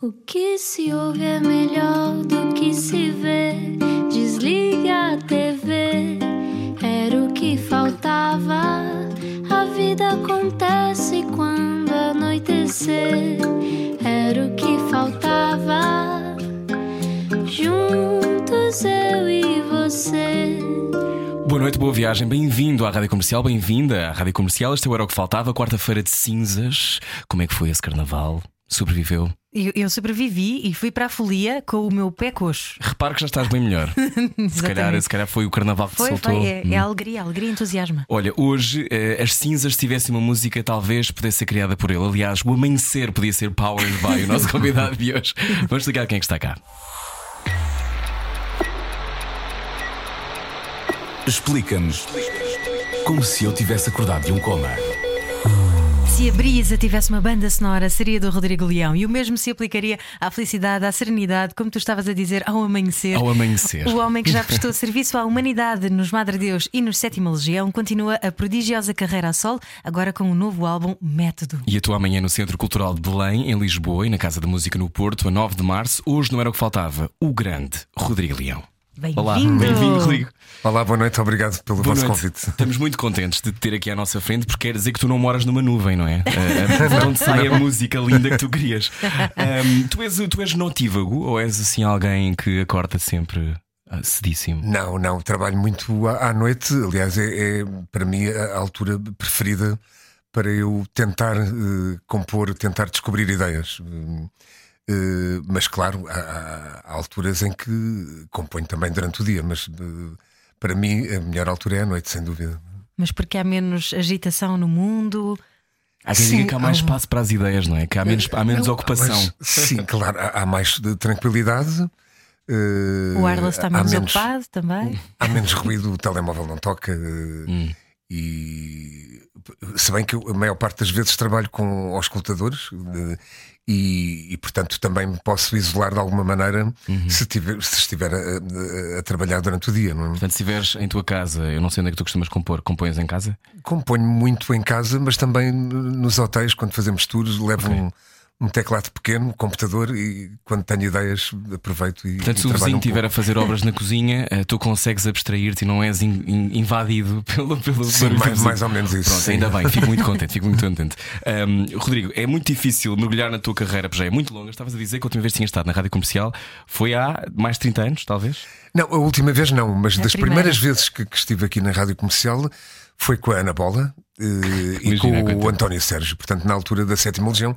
O que se ouve é melhor do que se vê. Desliga a TV, era o que faltava. A vida acontece quando anoitecer, era o que faltava. Juntos eu e você. Boa noite, boa viagem, bem-vindo à Rádio Comercial, bem-vinda à Rádio Comercial. Este era o que faltava, quarta-feira de cinzas. Como é que foi esse carnaval? Sobreviveu? Eu, eu sobrevivi e fui para a folia com o meu pé coxo. Repare que já estás bem melhor. se, calhar, se calhar foi o carnaval que foi, te soltou. Foi, é, é a alegria, a alegria entusiasma. Olha, hoje eh, as cinzas, se tivessem uma música, talvez pudesse ser criada por ele. Aliás, o amanhecer podia ser Powered by o nosso convidado de hoje. Vamos ligar quem é que está cá. Explica-nos como se eu tivesse acordado de um coma. Se a Brisa tivesse uma banda sonora, seria do Rodrigo Leão. E o mesmo se aplicaria à felicidade, à serenidade, como tu estavas a dizer, ao amanhecer. Ao amanhecer. O homem que já prestou serviço à humanidade nos Madre Deus e nos Sétima Legião continua a prodigiosa carreira a sol, agora com o um novo álbum Método. E atua amanhã no Centro Cultural de Belém, em Lisboa e na Casa da Música no Porto, a 9 de março. Hoje não era o que faltava, o grande Rodrigo Leão. Bem-vindo. bem-vindo, Rodrigo. Olá, boa noite, obrigado pelo boa vosso noite. convite. Estamos muito contentes de te ter aqui à nossa frente, porque quer dizer que tu não moras numa nuvem, não é? Uh, onde sai a música linda que tu querias. Um, tu, és, tu és notívago ou és assim alguém que acorda sempre cedíssimo? Não, não, trabalho muito à, à noite. Aliás, é, é, para mim a altura preferida para eu tentar uh, compor, tentar descobrir ideias. Uh, Uh, mas claro, há, há, alturas em que componho também durante o dia, mas uh, para mim a melhor altura é a noite, sem dúvida. Mas porque há menos agitação no mundo. Há quem diga que há mais espaço para as ideias, não é? Que há menos, há menos não, ocupação. Mas, sim, claro, há, há mais de tranquilidade. Uh, o Arlos está menos, menos, ocupado também. Há menos ruído, o telemóvel não toca. Hum. E se bem que eu, a maior parte das vezes trabalho com auscultadores e, e, portanto também me posso isolar de alguma maneira uhum. se, tiver, se estiver a, a, trabalhar durante o dia. Não é? Portanto, se estiveres em tua casa, eu não sei onde é que tu costumas compor, compões em casa? Componho muito em casa, mas também nos hotéis, quando fazemos tours, levo okay. um um teclado pequeno, um computador e quando tenho ideias aproveito e. Portanto, e se o vizinho um estiver a fazer obras na cozinha, eh, tu consegues abstrair-te e não és in, in, invadido pelo, pelo sim, mais, mais, ou menos isso. Pronto, sim. ainda bem, fico muito contente, fico muito contente. Um, Rodrigo, é muito difícil mergulhar na tua carreira, porque já é muito longa. Estavas a dizer que a última vez que tinhas estado na rádio comercial foi há mais de 30 anos, talvez? Não, a última vez não, mas a das primeira. primeiras vezes que, que estive aqui na rádio comercial foi com a Ana Bola uh, e com o António Sérgio, portanto, na altura da Sétima Legião.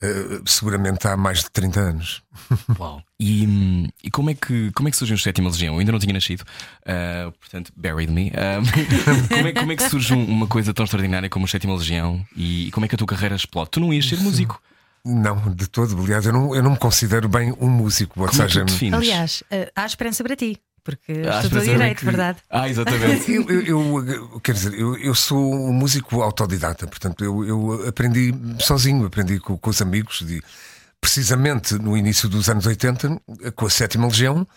Uh, seguramente há mais de 30 anos. Uau! E, e, como, é que, como é que surgiu o Sétima Legião? Eu ainda não tinha nascido, uh, portanto, buried me. Uh, como, é, como é que surge uma coisa tão extraordinária como o Sétima Legião e como é que a tua carreira explode? Tu não ias ser músico? Não, de todo. Aliás, eu não, eu não me considero bem um músico. Ou como seja, é Aliás, há esperança para ti porque ah, estudou direito, que... verdade? Ah, exatamente. eu, eu, eu, quer dizer, eu, eu sou um músico autodidata, portanto, eu, eu aprendi sozinho, aprendi com, com os amigos, de, precisamente no início dos anos 80, com a Sétima Legião.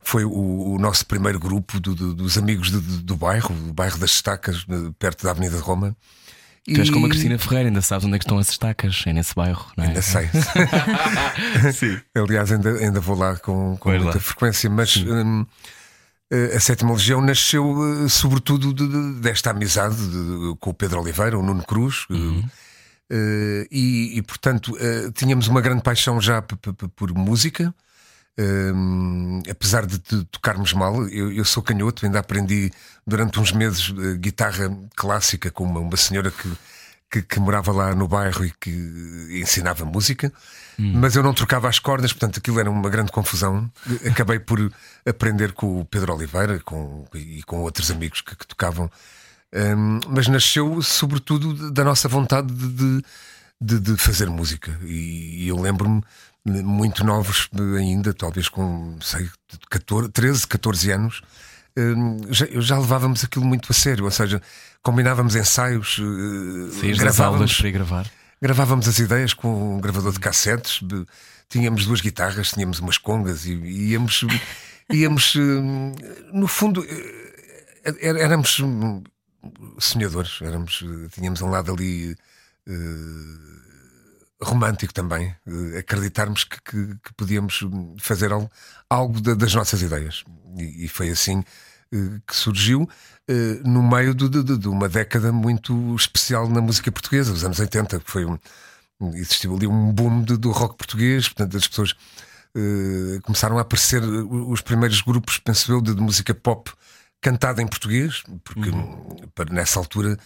Foi o, o nosso primeiro grupo do, do, dos amigos do, do bairro, do bairro das Estacas, perto da Avenida de Roma. Tu és como a Cristina Ferreira, ainda sabes onde é que estão as estacas, é nesse bairro, não é? Ainda sei. Sim. Aliás, ainda, ainda vou lá com, com muita lá. frequência, mas hum, a Sétima Legião nasceu eh, sobretudo de, de, desta amizade de, com o Pedro Oliveira, o Nuno Cruz. Uhum. Uh, e, e, portanto, uh, tínhamos uma grande paixão já por música. Um, apesar de, tocarmos mal, eu, eu, sou canhoto, ainda aprendi durante uns meses guitarra clássica com uma, uma senhora que, que, que, morava lá no bairro e que ensinava música, hum. mas eu não trocava as cordas, portanto aquilo era uma grande confusão. Acabei por aprender com o Pedro Oliveira com, e com outros amigos que, que tocavam, um, mas nasceu sobretudo da nossa vontade de, de, de fazer música. E, e eu lembro-me muito novos ainda, talvez com sei, 14, 13, 14 anos, hum, já, já levávamos aquilo muito a sério, ou seja, combinávamos ensaios, Sim, gravávamos para gravar. Gravávamos as ideias com um gravador de cassetes, tínhamos duas guitarras, tínhamos umas congas e íamos, íamos hum, no fundo, eh, éramos sonhadores, éramos, tínhamos um lado ali. Romântico também, acreditarmos que, que, que, podíamos fazer algo, algo das nossas ideias. E, e foi assim que surgiu no meio de, de, de, uma década muito especial na música portuguesa, os anos 80, que foi um, existiu ali um boom do rock português, portanto as pessoas uh, começaram a aparecer os primeiros grupos, penso eu, de, de música pop cantada em português, porque uhum. para, nessa altura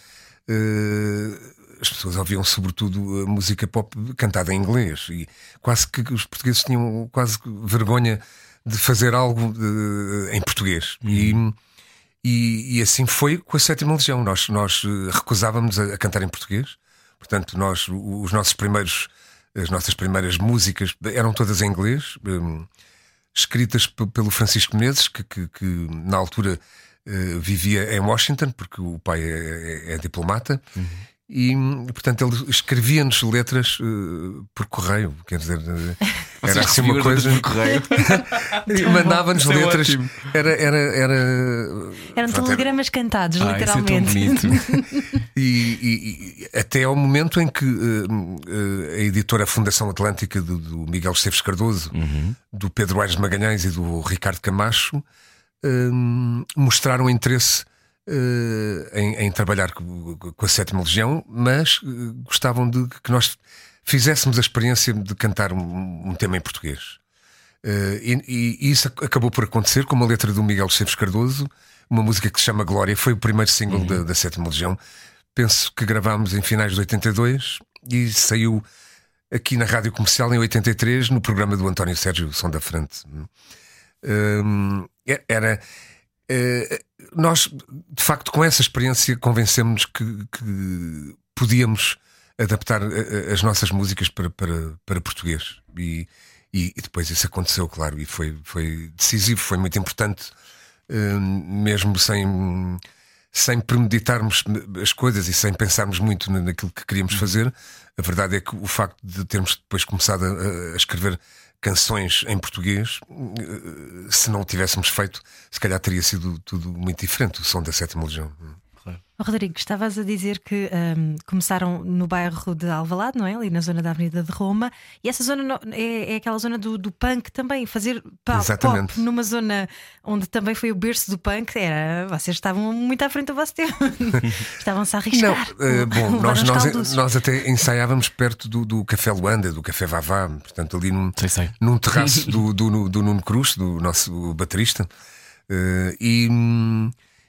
uh, as pessoas ouviam sobretudo a música pop cantada em inglês e quase que os portugueses tinham quase vergonha de fazer algo de, em português. Uhum. E, e, e, assim foi com a Sétima Legião. Nós, nós recusávamos a, a cantar em português, portanto, nós, os nossos primeiros, as nossas primeiras músicas eram todas em inglês. Um, escritas pelo Francisco Menezes, que, que, que na altura uh, vivia em Washington, porque o pai é, é, é diplomata. Uhum. E, portanto, ele escrevia-nos letras uh, por correio, quer dizer, uh, era assim uma coisa. Por correio. mandava-nos é letras. É era, era, era. Eram pronto, telegramas era... cantados, ah, literalmente. e, e, e, até ao momento em que uh, a editora Fundação Atlântica do, do Miguel Esteves Cardoso, uhum. do Pedro Aires Magalhães e do Ricardo Camacho mostraram interesse uh, em, em, trabalhar com, com, a Sétima Legião, mas uh, gostavam de que nós fizéssemos a experiência de cantar um, um tema em português. Uh, e, e, isso acabou por acontecer com uma letra do Miguel Esteves Cardoso, uma música que se chama Glória, foi o primeiro single uhum. da, da Sétima Legião. Penso que gravámos em finais de 82 e saiu aqui na rádio comercial em 83, no programa do António Sérgio Som da Frente. Um, era eh, nós, de facto, com essa experiência, convencemos-nos que, que, podíamos adaptar eh, eh, as nossas músicas para, para, para português. E, e, e, depois isso aconteceu, claro, e foi, foi decisivo, foi muito importante, mesmo sem, sem premeditarmos as coisas e sem pensarmos muito naquilo que queríamos fazer. A verdade é que o facto de termos depois começado a, a escrever canções em português, eh, se não tivéssemos feito, se calhar teria sido tudo muito diferente o som da Sétima Legião. Rodrigo, estavas a dizer que um, começaram no bairro de Alvalade, não é? Ali na zona da Avenida de Roma, e essa zona é, é aquela zona do, do, punk também, fazer pop numa zona onde também foi o berço do punk, era, vocês estavam muito à frente do vosso tempo, estavam-se a arriscar. Não, uh, bom, nós, nós, nós, até ensaiávamos perto do, do Café Luanda, do Café Vavá, portanto, ali num, sei, sei. num terraço do, do, do, Nuno Cruz, do nosso baterista, uh, e.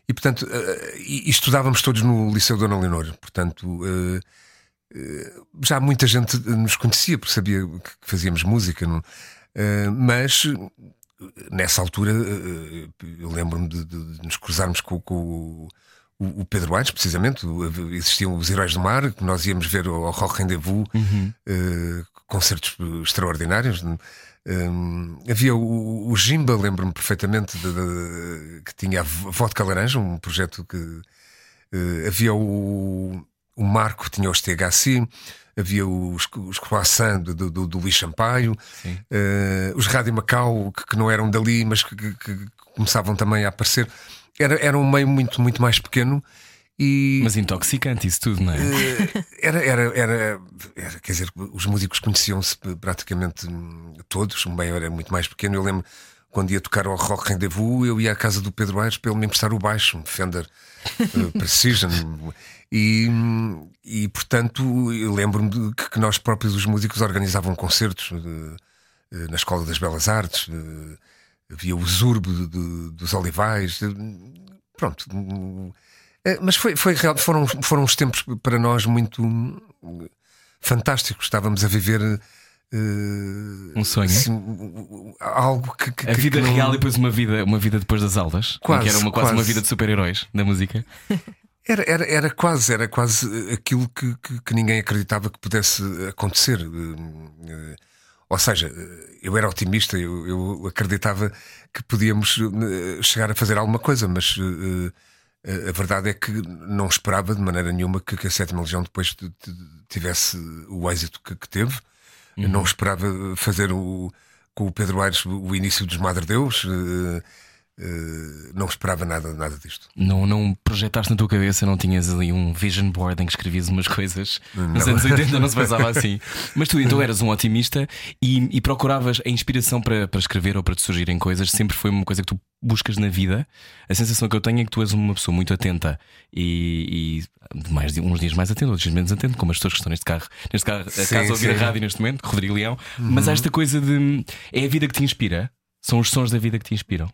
E, portanto, uh, e, estudávamos todos no Liceu Dona Leonor. Portanto, uh, uh, já muita gente nos conhecia, porque sabia que fazíamos música. Não? mas, nessa altura, eu lembro-me de, de, de, nos cruzarmos com, com o, o, Pedro Aires, precisamente. Existiam os Heróis do Mar, que nós íamos ver ao Rock Rendezvous, uhum. concertos extraordinários. Um, havia o, o Jimba, lembro-me perfeitamente, de, de, que tinha a Vodka Laranja, um projeto que. Uh, havia o, o Marco, tinha os THC, havia os, os croissants do, do, do Luís Sampaio, uh, os Rádio Macau, que, que, não eram dali, mas que, que, que, começavam também a aparecer. Era, era um meio muito, muito mais pequeno e, Mas intoxicante isso tudo, não é? Eh, era, era, era, era quer dizer, os músicos conheciam-se praticamente todos, o meio era muito mais pequeno. Eu lembro quando ia tocar ao Rock Rendezvous, eu ia à casa do Pedro Aires para ele me emprestar o baixo, um Fender uh, Precision. E, e portanto, eu lembro-me que, que, nós próprios, os músicos, organizavam concertos uh, na Escola das Belas Artes. Havia o Zurbo de, de, dos Olivais. pronto é, mas foi, foi real, foram, foram uns tempos para nós muito fantásticos. Estávamos a viver. Uh, um sonho. Assim, algo que, que a vida que não... real e depois uma vida, uma vida depois das aulas. Quase, que era uma, quase, quase uma vida de super-heróis da música. Era, era, era quase, era quase aquilo que, que, que ninguém acreditava que pudesse acontecer. Uh, ou seja, eu era otimista, eu, eu, acreditava que podíamos chegar a fazer alguma coisa, mas uh, a verdade é que não esperava de maneira nenhuma que, a Sétima Legião depois tivesse o êxito que, que teve. Uhum. Não esperava fazer o, com o Pedro Aires o início dos Madre Deus. Uh, Uh, não esperava nada, nada disto. Não, não projetaste na tua cabeça, não tinhas ali um vision board em que escrevias umas coisas. Não. Nos anos 80 não se pensava assim. Mas tu então eras um otimista e, e procuravas a inspiração para, para escrever ou para te surgirem coisas, sempre foi uma coisa que tu buscas na vida. A sensação que eu tenho é que tu és uma pessoa muito atenta e, e mais, uns dias mais atento, outros dias menos atento, como as pessoas que estão neste carro, neste carro, sim, a casa a ouvir a rádio neste momento, Rodrigo Leão. Uhum. Mas há esta coisa de é a vida que te inspira, são os sons da vida que te inspiram.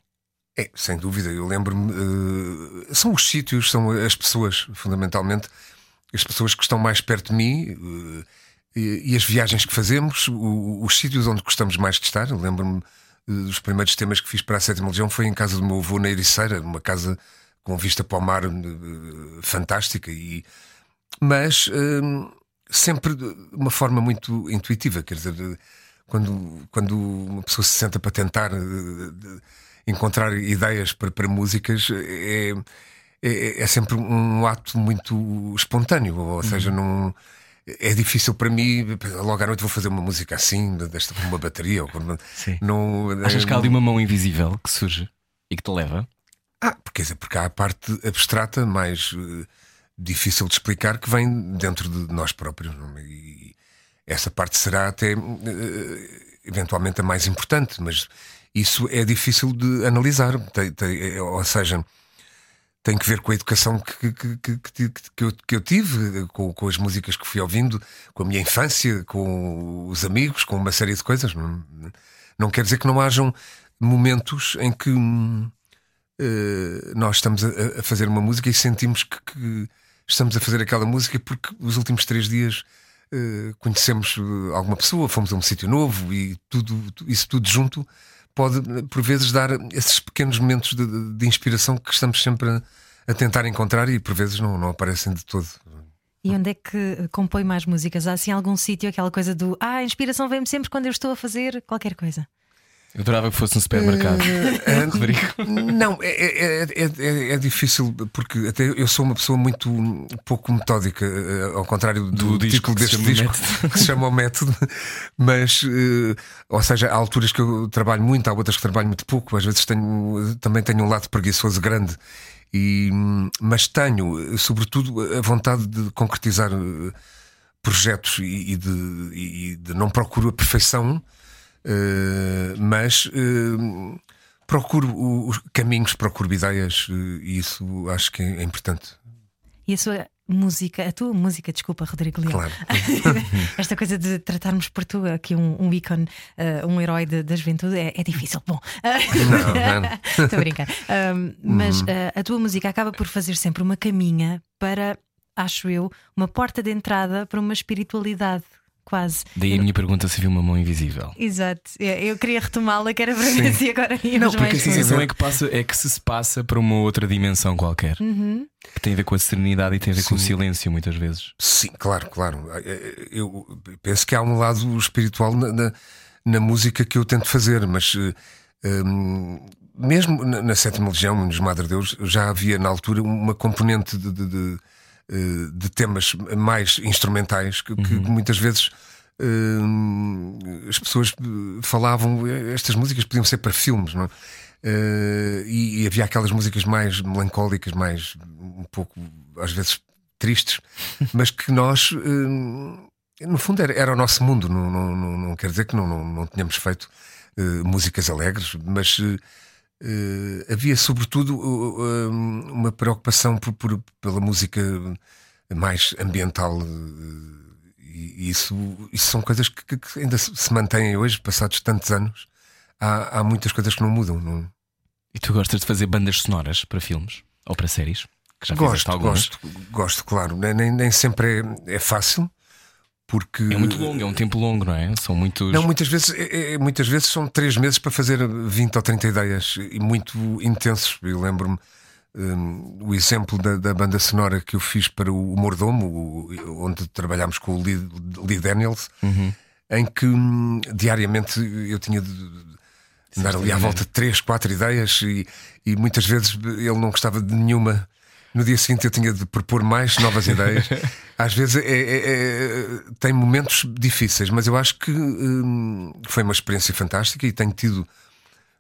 É, sem dúvida, eu lembro-me. Uh, são os sítios, são as pessoas, fundamentalmente, as pessoas que estão mais perto de mim uh, e, e, as viagens que fazemos, o, os sítios onde gostamos mais de estar. Lembro-me uh, dos primeiros temas que fiz para a Sétima Legião foi em casa do meu avô na Ericeira, numa casa com vista para o mar fantástica, e, mas sempre de uma forma muito intuitiva, quer dizer, quando, quando uma pessoa se senta para tentar encontrar ideias para, para músicas é, é, é, sempre um ato muito espontâneo, ou seja, uhum. não. É difícil para mim, logo à noite vou fazer uma música assim, desta com uma bateria. Ou, não, Achas que há ali uma mão invisível que surge e que te leva? Ah, porque, porque há a parte abstrata mais uh, difícil de explicar que vem dentro de nós próprios. É? E essa parte será até uh, eventualmente a mais importante, mas isso é difícil de analisar. Tem, tem, é, ou seja, tem que ver com a educação que, que, que, que, eu, que eu tive, com, com, as músicas que fui ouvindo, com a minha infância, com os amigos, com uma série de coisas. Não, não quer dizer que não hajam momentos em que uh, nós estamos a, a, fazer uma música e sentimos que, que, estamos a fazer aquela música porque os últimos três dias. Uh, conhecemos alguma pessoa, fomos a um sítio novo e tudo, isso tudo junto pode, por vezes, dar esses pequenos momentos de, de inspiração que estamos sempre a, a, tentar encontrar e por vezes não, não aparecem de todo. E onde é que compõe mais músicas? Há assim algum sítio, aquela coisa do ah, a inspiração vem-me sempre quando eu estou a fazer qualquer coisa? Eu adorava que fosse um supermercado. Uh, Rodrigo. Não, é, é, é, é, difícil porque até eu sou uma pessoa muito pouco metódica, ao contrário do, do título deste disco que se chama o método. Mas, uh, ou seja, há alturas que eu trabalho muito, há outras que trabalho muito pouco, às vezes tenho, também tenho um lado preguiçoso grande. E, mas tenho, sobretudo, a vontade de concretizar projetos e, e, de, e de não procuro a perfeição Uh, mas uh, procuro os caminhos, procuro ideias uh, e isso acho que é, importante. E a sua música, a tua música, desculpa, Rodrigo Leão. Claro. Esta coisa de tratarmos por tu aqui um, um ícone, um herói da juventude é, é, difícil. Bom, estou a brincar. mas uhum. a tua música acaba por fazer sempre uma caminha para acho eu, uma porta de entrada para uma espiritualidade quase. Daí a minha pergunta se viu uma mão invisível. Exato, é, eu queria retomá-la, que era para ver se agora íamos Não, porque a sensação é que, passa, é que se passa para uma outra dimensão qualquer. Uhum. Que tem a ver com a serenidade e tem a ver Sim. com o silêncio, muitas vezes. Sim, claro, claro. Eu penso que há um lado espiritual na, na, na música que eu tento fazer, mas. Hum, mesmo na, Sétima Legião, nos Madre Deus, já havia na altura uma componente de, de, de eh, de temas mais instrumentais que, uhum. que muitas vezes uh, as pessoas falavam estas músicas podiam ser para filmes, não é? E, e, havia aquelas músicas mais melancólicas, mais um pouco às vezes tristes, mas que nós no fundo era, era, o nosso mundo. Não, não, não, não quer dizer que não, não, não tínhamos feito músicas alegres, mas Uh, havia sobretudo uh, uma preocupação por, por, pela música mais ambiental uh, e isso, isso são coisas que, que, ainda se mantêm hoje, passados tantos anos. Há, há muitas coisas que não mudam. Não... E tu gostas de fazer bandas sonoras para filmes ou para séries? Gosto, gosto, gosto, claro. Nem, nem sempre é, é fácil porque é muito longo, é um tempo longo, não é? São muitos. Não, muitas vezes, é, é, muitas vezes são três meses para fazer 20 ou 30 ideias e muito intensos. Eu lembro-me um, o exemplo da, da, banda sonora que eu fiz para o Mordomo, o, onde trabalhámos com o Lee, Lee Daniels, uhum. em que um, diariamente eu tinha de andar ali à volta de três, quatro ideias e, e muitas vezes ele não gostava de nenhuma. No dia seguinte eu tinha de propor mais novas ideias. Às vezes é, é, é, tem momentos difíceis, mas eu acho que hum, foi uma experiência fantástica e tenho tido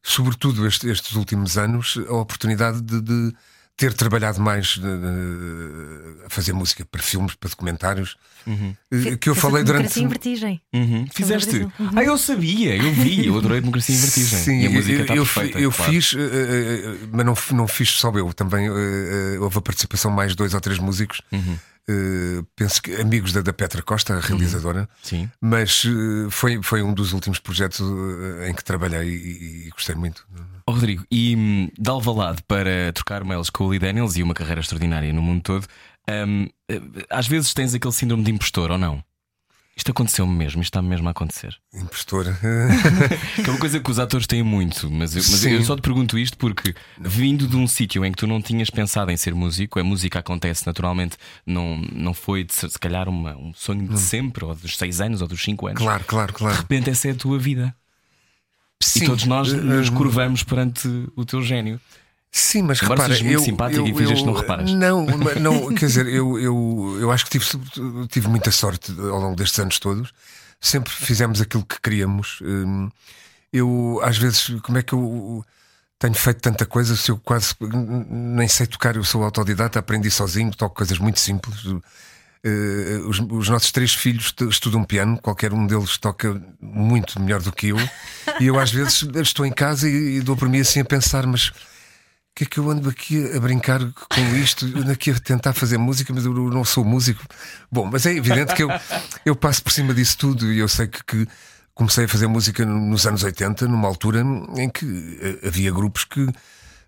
sobretudo este, estes últimos anos, a oportunidade de, de ter trabalhado mais uh, a fazer música para filmes, para documentários, uhum. uh, que eu falei durante. Democracia em Vertigem. Uhum. Fizeste? Uhum. Ah, eu sabia, eu vi, eu adorei Democracia em Vertigem. Sim, e a música está eu, perfeita. Eu claro. fiz, uh, mas não, não fiz só eu, também houve a participação mais dois ou três músicos. Uhum. Uh, penso que amigos da, da, Petra Costa, a realizadora, uhum. Sim. mas uh, foi, foi um dos últimos projetos uh, em que trabalhei e, e gostei muito. Oh, Rodrigo, e um, de Alvalade para trocar mails com o Lee Daniels e uma carreira extraordinária no mundo todo, um, às vezes tens aquele síndrome de impostor ou não? Isto aconteceu-me mesmo, isto está mesmo a acontecer. Impostor. que é uma coisa que os atores têm muito, mas, eu, mas eu só te pergunto isto porque, vindo de um sítio em que tu não tinhas pensado em ser músico, a música acontece naturalmente, não, não foi de, se calhar uma, um sonho de hum. sempre, ou dos 6 anos, ou dos 5 anos. Claro, claro, claro. De repente essa é a tua vida. Sim. E todos nós nos hum. curvamos perante o teu gênio. Sim, mas Embora repara, muito eu, simpático eu, e finges que não reparas. Não, não quer dizer, eu, eu, eu acho que tive, tive muita sorte ao longo destes anos todos. Sempre fizemos aquilo que queríamos. Hum, eu, às vezes, como é que eu tenho feito tanta coisa se eu quase nem sei tocar? Eu sou autodidata, aprendi sozinho, toco coisas muito simples. Uh, os, os, nossos três filhos estudam piano, qualquer um deles toca muito melhor do que eu, e eu às vezes estou em casa e, e dou por mim assim a pensar, mas que é que eu ando aqui a brincar com isto, ando aqui a tentar fazer música, mas eu não sou músico. Bom, mas é evidente que eu, eu passo por cima disso tudo e eu sei que, que comecei a fazer música nos anos 80, numa altura em que eh, havia grupos que.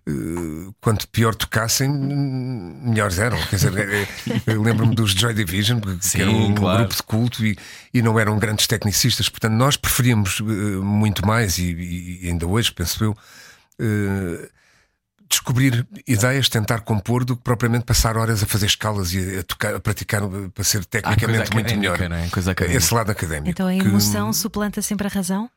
Eh, quanto pior tocassem, melhores eram. Quer dizer, eh, eu lembro-me dos Joy Division, que Sim, era um claro. grupo de culto e, e não eram grandes tecnicistas, portanto, nós preferíamos muito mais, e, e ainda hoje, penso eu, descobrir ideias, tentar compor, do que propriamente passar horas a fazer escalas e a, tocar, a praticar para ser tecnicamente ah, muito melhor. Né? Coisa Esse lado académico. Então a emoção que... suplanta sempre a razão?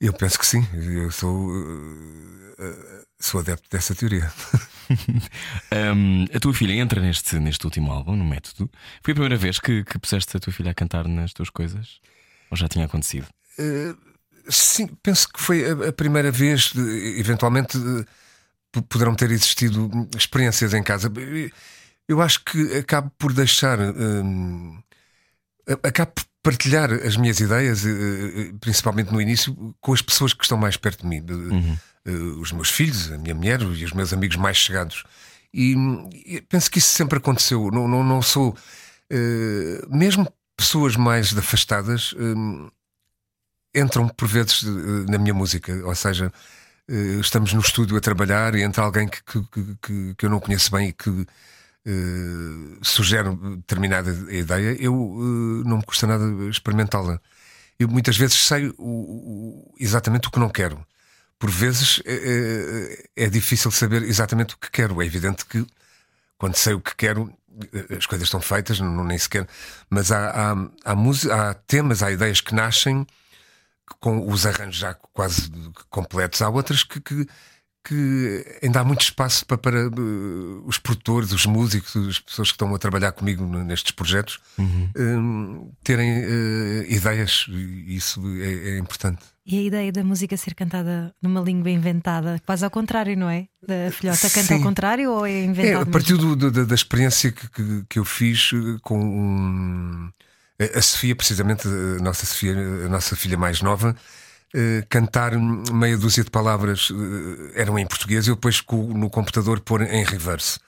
Eu penso que sim. Eu sou, uh, sou adepto dessa teoria. um, a tua filha entra neste, neste último álbum, no método. Foi a primeira vez que, que puseste a tua filha a cantar nas tuas coisas? Ou já tinha acontecido? Uh, sim, penso que foi a, a primeira vez, de, eventualmente. De, poderão ter existido experiências em casa. Eu acho que acabo por deixar. Hum, acabo por partilhar as minhas ideias, eh, eh, principalmente no início, com as pessoas que estão mais perto de mim. Uhum. Eh, os meus filhos, a minha mulher e os meus amigos mais chegados. E, e penso que isso sempre aconteceu. Não, não, não sou. Uh, mesmo pessoas mais afastadas uh, entram por vezes na minha música. Ou seja, estamos no estúdio a trabalhar e entra alguém que, que, que, que eu não conheço bem e que uh, sugere determinada ideia, eu uh, não me custa nada experimentá-la. Eu muitas vezes sei o, o, exatamente o que não quero. Por vezes é, é, é, difícil saber exatamente o que quero. É evidente que quando sei o que quero, as coisas estão feitas, não, nem sequer. Mas há, há, há, há temas, há ideias que nascem com os arranjos já quase completos. Há outras que, que, que ainda há muito espaço para, para uh, os produtores, os músicos, as pessoas que estão a trabalhar comigo nestes projetos uhum. um, terem uh, ideias, e isso é, é, importante. E a ideia da música ser cantada numa língua inventada, quase ao contrário, não é? Da filhota canta Sim. ao contrário ou é inventada? É, a partir do, do, da experiência que, que, que, eu fiz uh, com um a Sofia, precisamente, a nossa, Sofia, a nossa filha mais nova, Uh, cantar meia dúzia de palavras uh, eram em português e eu depois no computador pôr em reverse.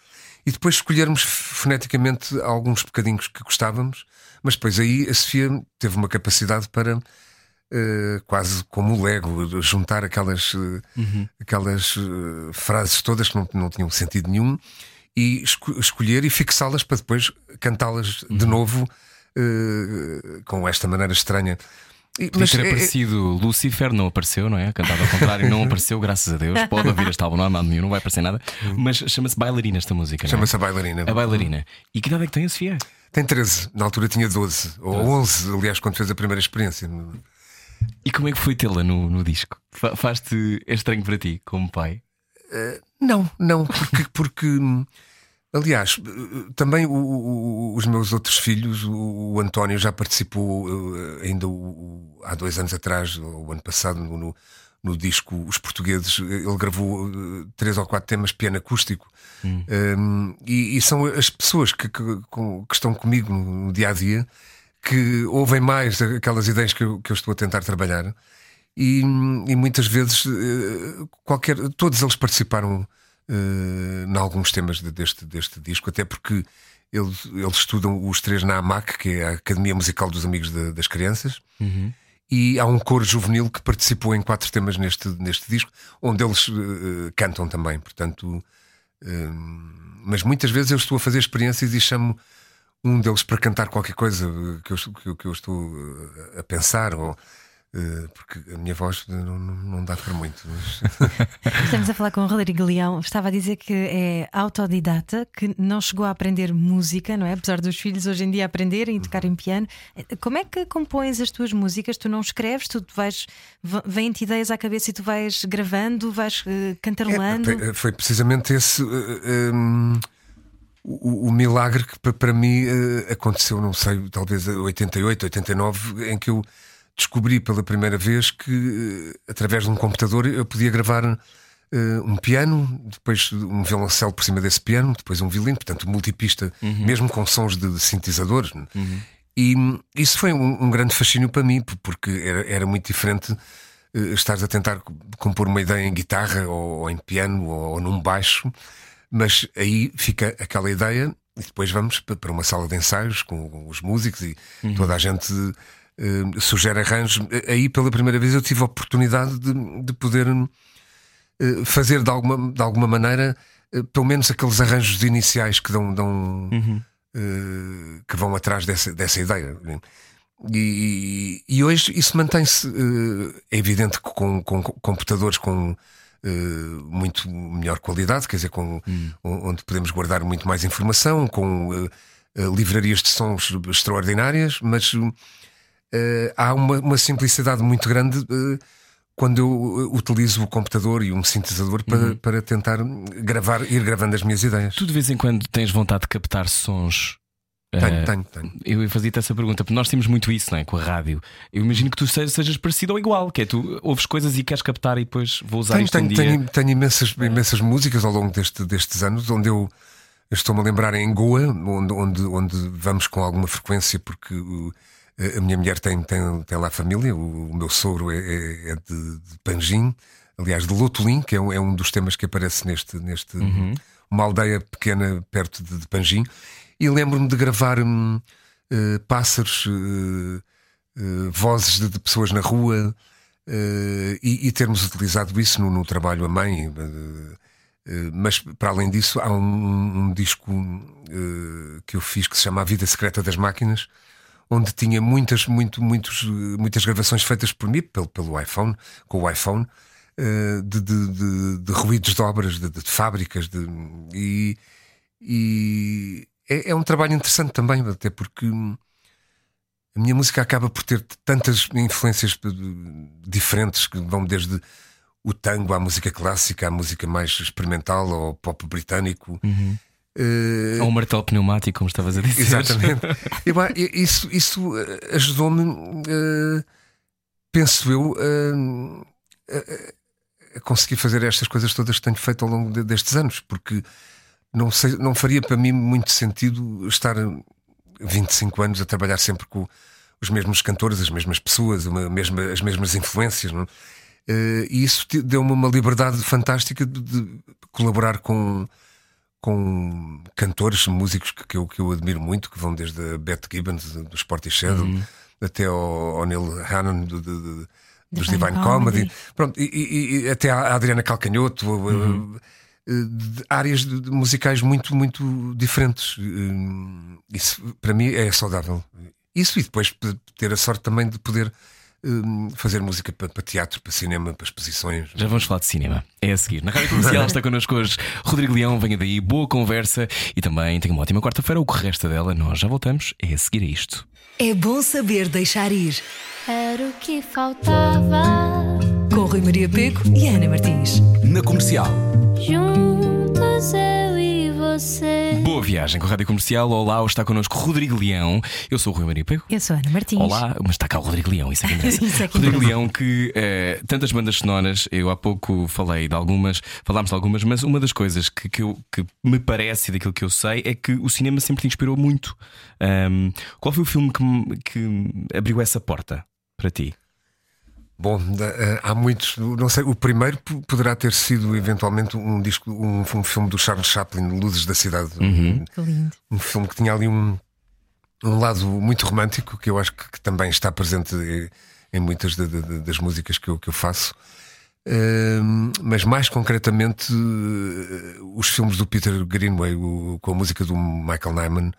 E depois escolhermos foneticamente alguns bocadinhos que gostávamos, mas depois aí a Sofia teve uma capacidade para, uh, quase como o Lego, juntar aquelas, uhum. aquelas frases todas que não, não tinham sentido nenhum e esco escolher e fixá-las para depois cantá-las uhum. de novo uh, com esta maneira estranha. E, mas ter é, é- aparecido é... Lucifer, não apareceu, não é? Cantado ao contrário, não apareceu, graças a Deus. Pode ouvir este álbum, não há mal nenhum, não vai aparecer nada. Mas chama-se Bailarina esta música. É? Chama-se é? a Bailarina. A Bailarina. E que idade é que tem a Sofia? Tem 13, na altura tinha 12, ou 11, aliás, quando fez a primeira experiência. E como é que foi tê-la no, no disco? Faz-te estranho para ti, como pai? Uh, não, não, porque. porque Aliás, também o, o, os meus outros filhos, o, o António já participou uh, ainda há dois anos atrás, ou o ano passado, no, no disco Os Portugueses, ele gravou três ou quatro temas piano acústico. Hum. Um, e, e, são as pessoas que, que, que, estão comigo no dia a dia que ouvem mais aquelas ideias que eu, que eu estou a tentar trabalhar. E, e muitas vezes qualquer, todos eles participaram em alguns temas deste, deste disco, até porque eles, eles estudam os três na AMAC, que é a Academia Musical dos Amigos de, das Crianças. Uhum e há um coro juvenil que participou em quatro temas neste, neste disco, onde eles uh, cantam também. Portanto, uh, mas muitas vezes eu estou a fazer experiências e chamo um deles para cantar qualquer coisa que eu, que, que eu estou a pensar ou eh, porque a minha voz não, não dá para muito. Mas... Estamos a falar com o Rodrigo Leão. Estava a dizer que é autodidata, que não chegou a aprender música, não é? Apesar dos filhos hoje em dia aprenderem e tocarem piano. Como é que compões as tuas músicas? Tu não escreves, tu vais. Vêm-te ideias à cabeça e tu vais gravando, vais uh, cantarolando. É, foi precisamente esse. Uh, eh, um o, o, milagre que para mim uh, aconteceu, não sei, talvez 88, 89, em que eu descobri pela primeira vez que, eh, através de um computador, eu podia gravar uh, um piano, depois um violoncelo por cima desse piano, depois um violino, portanto, multipista, uhum. mesmo com sons de, sintetizadores. Uhum. E isso foi um, um, grande fascínio para mim, porque era, era muito diferente uh, estares a tentar compor uma ideia em guitarra, ou, ou em piano, ou, ou num baixo, mas aí fica aquela ideia. E depois vamos para uma sala de ensaios com os músicos e uhum. toda a gente uh, sugere arranjos. Aí, pela primeira vez, eu tive a oportunidade de, de poder uh, fazer de alguma, de alguma maneira, uh, pelo menos aqueles arranjos iniciais que dão. dão uhum. que vão atrás dessa, dessa ideia. E, e hoje isso mantém-se. é evidente que com, com computadores com. Uh, muito melhor qualidade, quer dizer, com, hum. onde podemos guardar muito mais informação, com uh, uh, livrarias de sons extraordinárias, mas uh, há uma, uma, simplicidade muito grande uh, quando eu eh, utilizo o computador e um sintetizador para, uhum. para tentar gravar, ir gravando as minhas ideias. Tu de vez em quando tens vontade de captar sons tenho, uh, tenho, tenho. Eu fazia-te essa pergunta, porque nós temos muito isso, não é? Com a rádio. Eu imagino que tu sejas parecido ou igual, que é tu ouves coisas e queres captar e depois vou usar tenho, isto tenho, um tenho, tenho, imensas, imensas músicas ao longo deste, destes anos, onde eu estou-me a lembrar em Goa, onde, onde, onde vamos com alguma frequência, porque a minha mulher tem, tem, tem lá família, o, o meu sogro é, é, é de, de, Panjim, aliás, de Lotolim, que é um, é um dos temas que aparece neste. neste uhum. Uma aldeia pequena perto de, de Panjim. E lembro-me de gravar uh, pássaros, uh, uh, vozes de, de, pessoas na rua e, e, termos utilizado isso no, no trabalho a mãe. mas para além disso, há um, um disco que eu fiz que se chama A Vida Secreta das Máquinas onde tinha muitas, muito, muitos, muitas gravações feitas por mim, pelo, pelo iPhone, com o iPhone, uh, de, de, de, de, ruídos de obras, de, de fábricas, de, e, e é, é, um trabalho interessante também, até porque a minha música acaba por ter tantas influências diferentes que vão desde o tango à música clássica, à música mais experimental, ao pop britânico. Uhum. Uh... Ou um martelo pneumático, como estavas a dizer. Exatamente. eu, isso isso eh, ajudou-me, uh, penso eu, uh, a conseguir fazer estas coisas todas que tenho feito ao longo de, destes anos, porque não, sei, não faria para mim muito sentido estar 25 anos a trabalhar sempre com os mesmos cantores, as mesmas pessoas, mesma, as mesmas influências. Não? Uh, e isso deu-me uma liberdade fantástica de, de colaborar com com cantores, músicos que, que, eu, que eu admiro muito, que vão desde a Beth Gibbons do Sporty Shadow uhum. até ao, ao Neil Hannon do, do, do, dos Divine, Divine Comedy, Comedy. Pronto, e, e, e, até a Adriana Calcanhoto, uhum. áreas musicais muito, muito diferentes. Isso para mim é saudável. Isso e depois ter a sorte também de poder Hum, fazer música para, para, teatro, para cinema, para exposições. Já vamos falar de cinema. É a seguir. Na Rádio Comercial está connosco hoje Rodrigo Leão. Venha daí, boa conversa e também tenha uma ótima quarta-feira. O que resta dela, nós já voltamos. É a seguir a isto. É bom saber deixar ir. Era o que faltava. Com Rui Maria Peco e Ana Martins. Na Comercial. Juntos e você. Boa viagem com a Rádio Comercial. Olá, está connosco Rodrigo Leão. Eu sou o Rui Maria Pego. Eu sou a Ana Martins. Olá, mas está cá o Rodrigo Leão, isso é que interessa. Isso é que Rodrigo interessa. Leão, que eh, tantas bandas sonoras, eu há pouco falei de algumas, falámos de algumas, mas uma das coisas que, que, eu- que me parece e daquilo que eu sei é que o cinema sempre te inspirou muito. Ahm, qual foi o filme que, que abriu essa porta para ti? Bom, eh, há muitos. Não sei, o primeiro poderá ter sido eventualmente um disco, um, um filme do Charles Chaplin, Luzes da Cidade. Um, Que lindo. um filme que tinha ali um, um lado muito romântico que eu acho que, que também está presente em, em muitas de- de- das músicas que eu, que eu faço. Ehm, mas mais concretamente eh, os filmes do Peter Greenway o- com a música do Michael Nyman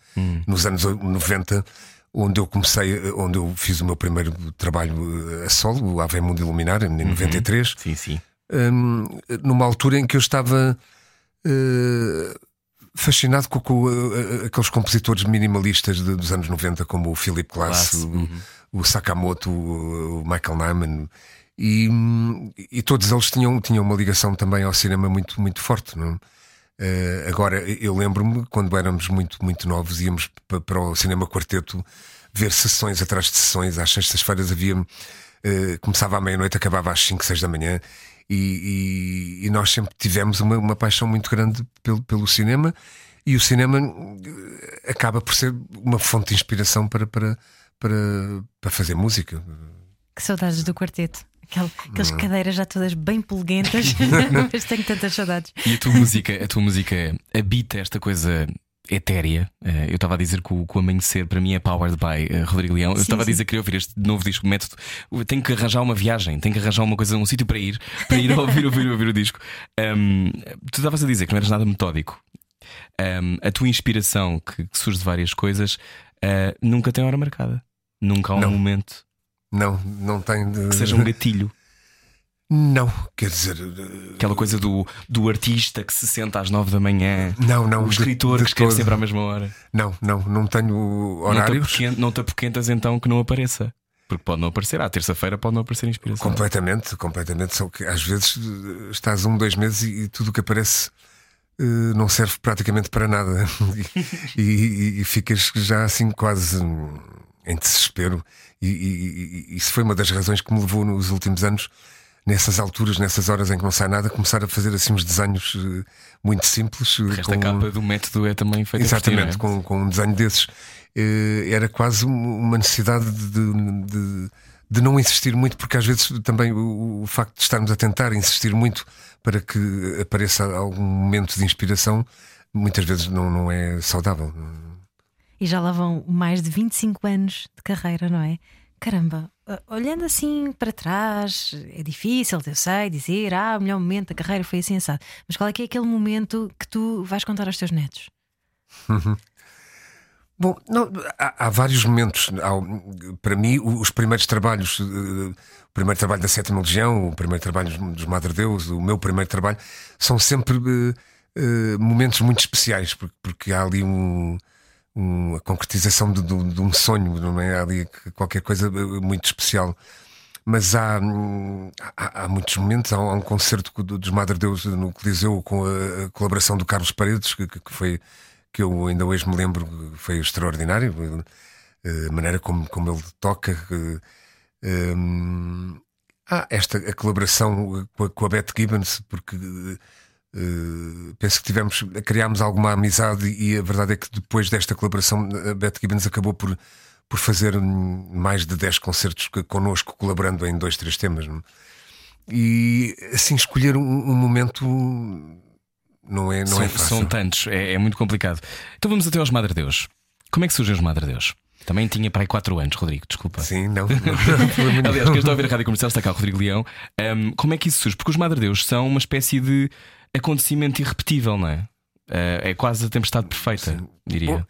nos anos 90 onde eu comecei onde eu fiz o meu primeiro trabalho eh, a solo o Ave Mundo Iluminar em 93 Sim, sim. hum, numa altura em que eu estava eh, fascinado com, com, eh, aqueles compositores minimalistas de- dos anos 90, como o Philip Glass, Glass, o, o Sakamoto, o, Michael Nyman. E, hum, e todos eles tinham, tinham uma ligação também ao cinema muito, muito forte. Não? Eh, agora, eu lembro-me quando éramos muito, muito novos, íamos pa- para o cinema quarteto ver sessões atrás de sessões. Às sextas-feiras havia. eh, começava à meia-noite, acabava às 5, 6 da manhã. E, e- e nós sempre tivemos uma, uma paixão muito grande pelo, pelo cinema. E o cinema eh, acaba por ser uma fonte de inspiração para, para, para, para fazer música. Que saudades do quarteto. Aquela, aquelas cadeiras já todas bem polguentas. Mas tenho tantas saudades. E a tua música, a tua música habita esta coisa etérea. Eh, eu estava a dizer que o, que o amanhecer para mim é powered by eh, Rodrigo Leão. Eu Sim, estava a dizer que queria ouvir este novo disco método. Eu tenho que arranjar uma viagem, tenho que arranjar uma coisa, um sítio para ir, para ir ouvir, ouvir, ouvir o disco. Ahm, tu estavas a dizer que não eras nada metódico. Ahm, a tua inspiração, que, que surge de várias coisas, ah, nunca tem hora marcada. Nunca há um Não. momento Não, não tem. de- que seja um gatilho. Não, quer dizer. eh, Aquela coisa do, do artista que se senta às nove da manhã. Não, não. O de- escritor de que escreve todo. sempre à mesma hora. Não, não, não tenho horários. não te apoquentas então que não apareça. Porque pode não aparecer. À terça-feira pode não aparecer inspiração. Completamente, completamente. Só que às vezes estás um, dois meses e, e tudo o que aparece eh, não serve praticamente para nada. e, e- e ficas já assim quase em desespero. E, e- e isso foi uma das razões que me levou nos últimos anos, nessas alturas, nessas horas em que não sai nada, começar a fazer assim uns desenhos eh, muito simples. eh, Esta capa do método é também feita Exatamente, por ti, não é? com, com um desenho desses. Eh, era quase um- uma necessidade de, de, de não insistir muito, porque às vezes também o, o facto de estarmos a tentar insistir muito para que apareça algum momento de inspiração, muitas vezes não, não é saudável. E já lá vão mais de 25 anos de carreira, não é? Caramba, olhando assim para trás, é difícil, eu sei, dizer, ah, o melhor momento da carreira foi assim assado. Mas qual é que é aquele momento que tu vais contar aos teus netos? Bom, não, há, há vários momentos. Há, para mim, os primeiros trabalhos, eh, o primeiro trabalho da Sétima Legião, o primeiro trabalho dos- Madre Deus, o meu primeiro trabalho, são sempre eh, eh, momentos muito especiais, porque, porque há ali um, um- a concretização de, de- de um sonho, não é? Ali qualquer coisa eh, muito especial. Mas há, há, há muitos momentos. Há um, concerto do- dos Madre Deus no Coliseu com a, colaboração do Carlos Paredes, que, que foi que eu ainda hoje me lembro foi extraordinário. eh, A maneira como, como ele toca. eh, hum, há esta a colaboração com a, com a Beth Gibbons, porque eh, penso que tivemos, criámos alguma amizade e a verdade é que depois desta colaboração a Beth Gibbons acabou por, por fazer mais de 10 concertos connosco, colaborando em dois, três temas. não é? E assim escolher um, um momento não é, não são, é fácil. são tantos, é, é muito complicado. Então vamos até aos Madre Deus. Como é que surgem os Madre Deus? Também tinha para aí 4 anos, Rodrigo, desculpa. Sim, não. não, não Aliás, quem está a ouvir a rádio comercial está cá o Rodrigo Leão. Ahm, como é que isso surge? Porque os Madre Deus são uma espécie de acontecimento irrepetível, não é? Ah, é quase a tempestade perfeita, diria. Bom,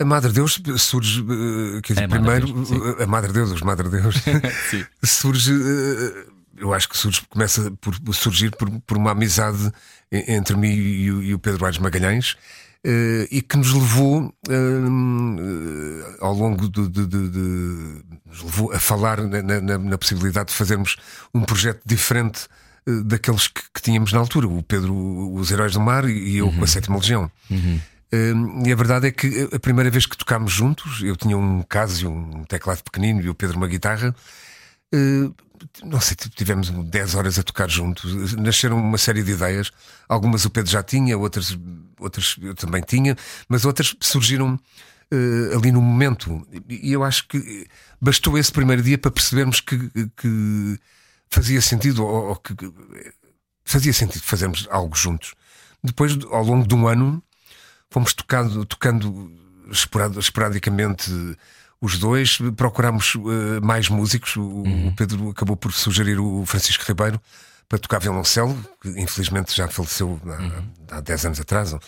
A Madre Deus surge, eh, quer dizer, A Madre primeiro, Deus, sim. eh, a Madre Deus, os Madre Deus, Sim. surge, eh, eu acho que surge, começa por surgir por, por uma amizade entre mim e o, e o Pedro Aires Magalhães. eh, e que nos levou eh, ao longo de, de- de- de- nos levou a falar na, na- na- na possibilidade de fazermos um projeto diferente daqueles que, que, tínhamos na altura, o Pedro, os Heróis do Mar e eu uhum. com a. Sétima Legião. Uhum. Uh, e a verdade é que a primeira vez que tocámos juntos, eu tinha um Casio, um teclado pequenino e o Pedro uma guitarra. Uh, não sei, tivemos 10 horas a tocar juntos. Nasceram uma série de ideias. Algumas o Pedro já tinha, outras, outras eu também tinha, mas outras surgiram uh, ali no momento. E eu acho que bastou esse primeiro dia para percebermos que, que fazia sentido, ou, ou, que fazia sentido fazermos algo juntos. Depois, ao longo de um ano, fomos tocando, tocando esporadicamente os dois, procurámos uh, mais músicos. O, uhum. o, Pedro acabou por sugerir o Francisco Ribeiro para tocar violoncelo, que infelizmente já faleceu há, uhum. há 10 anos atrás. Uh,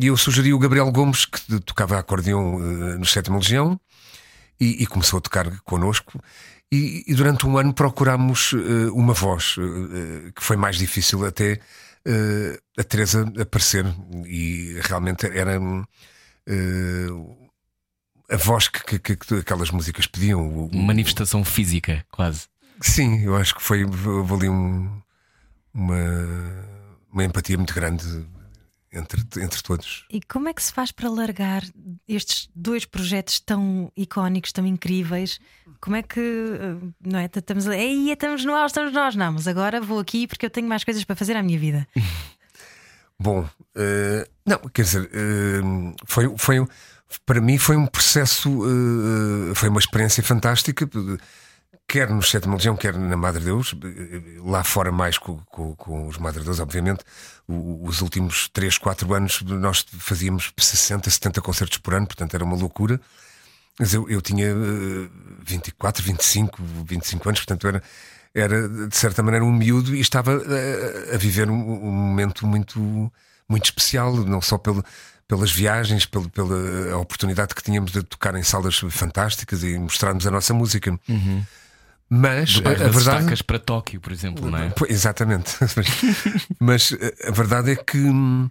e eu sugeri o Gabriel Gomes, que tocava acordeão uh, no Sétima Legião, e, e, começou a tocar connosco. E, e durante um ano procurámos uma voz, que foi mais difícil até a Teresa aparecer. E realmente era a voz que, que, que, aquelas músicas pediam. Uma manifestação física, quase. Sim, eu acho que foi ali um, uma, uma empatia muito grande entre, entre todos. E como é que se faz para largar estes dois projetos tão icónicos, tão incríveis? Como é que eh, não é? Estamos aí, estamos no ar, estamos nós, não, mas agora vou aqui porque eu tenho mais coisas para fazer à minha vida. Bom, uh, não, quer dizer, uh, foi, foi, para mim foi um processo, uh, foi uma experiência fantástica, quer no Sétima Legião, quer na Madre Deus, lá fora mais com, com, com os Madre Deus, obviamente. Os últimos 3, 4 anos nós fazíamos 60, 70 concertos por ano, portanto era uma loucura. Mas eu, eu tinha 24, 25, 25 anos, portanto era, era de certa maneira um miúdo e estava a, a viver um, um momento muito, muito especial, não só pelo pelas viagens, pelo, pela oportunidade que tínhamos de tocar em salas fantásticas e mostrarmos a nossa música. Uhum. Mas a, a verdade. para Tóquio, por exemplo, não é? Exatamente. Mas a verdade é que uh,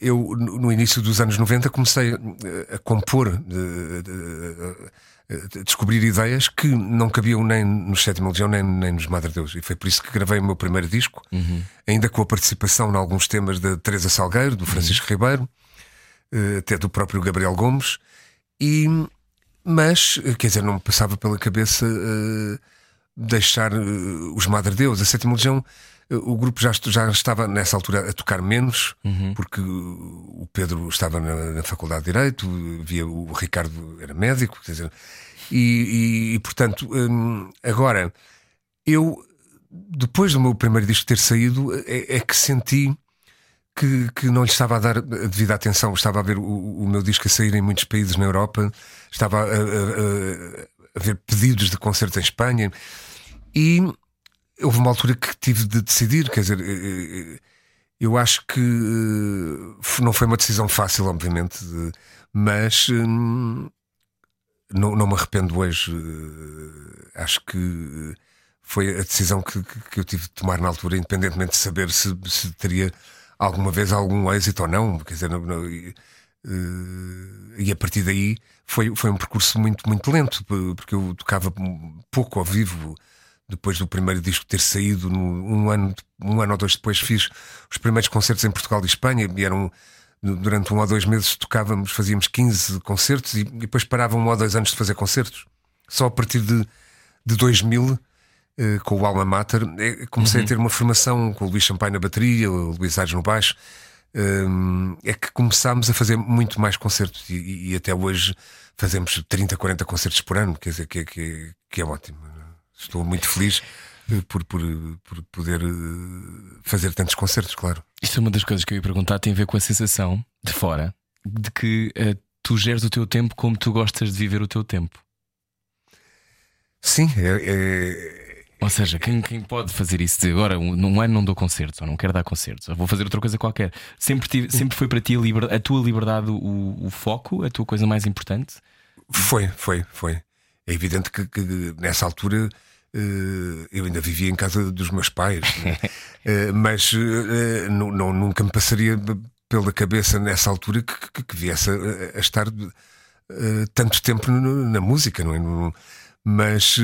eu, no início dos anos 90, comecei a compor. Eh, descobrir ideias que não cabiam nem no Sétima Legião nem, nem nos Madre Deus. E foi por isso que gravei o meu primeiro disco, uhum. ainda com a participação em alguns temas da Teresa Salgueiro, do Francisco uhum. Ribeiro, eh, até do próprio Gabriel Gomes. E, mas, eh, quer dizer, não me passava pela cabeça uh, deixar uh, os Madre Deus. A Sétima Legião o grupo já, já estava nessa altura a tocar menos, uhum. porque o Pedro estava na, na, Faculdade de Direito, via o Ricardo era médico, quer dizer, e, e, e portanto, hum, agora eu, depois do meu primeiro disco ter saído, é, é que senti que, que, não lhe estava a dar a devida atenção. Estava a ver o, o, meu disco a sair em muitos países na Europa, estava a, a, a, ver pedidos de concertos em Espanha e houve uma altura que tive de decidir, quer dizer, eh, eh, eu acho que eh, não foi uma decisão fácil, obviamente, mas hum, não, não me arrependo hoje. Acho que foi a decisão que, que eu tive de tomar na altura, independentemente de saber se, se teria alguma vez algum êxito ou não. Quer dizer, não, não, e a partir daí foi, foi um percurso muito, muito lento, porque eu tocava pouco ao vivo depois do primeiro disco ter saído, um, ano, um ano ou dois depois, fiz os primeiros concertos em Portugal e Espanha, e eram durante um ou dois meses tocávamos, fazíamos 15 concertos e, e depois paravam um ou dois anos de fazer concertos. Só a partir de, de 2000, eh, com o Alma Mater, eh, comecei uhum. a ter uma formação com o Luís Champagne na bateria, o Luís Aires no baixo. Eh, é que começámos a fazer muito mais concertos e, e, até hoje fazemos 30, 40 concertos por ano, quer dizer, que, que, que é ótimo. Estou muito feliz eh, por, por, por poder eh, fazer tantos concertos, claro. Isto é uma das coisas que eu ia perguntar, tem a ver com a sensação de fora de que uh, tu geres o teu tempo como tu gostas de viver o teu tempo. Sim, é, é... Ou seja, quem, quem pode fazer isso de agora, num ano não dou concertos, ou não quero dar concertos, ou vou fazer outra coisa qualquer. Sempre, tive, sempre foi para ti a, liber, a tua liberdade o, o, foco, a tua coisa mais importante? Foi, foi, foi. É evidente que, que nessa altura Uh, eu ainda vivia em casa dos meus pais, uh, mas uh, não, nunca me passaria pela cabeça nessa altura que, que, que viesse a, a estar tanto tempo na música, não é? Mas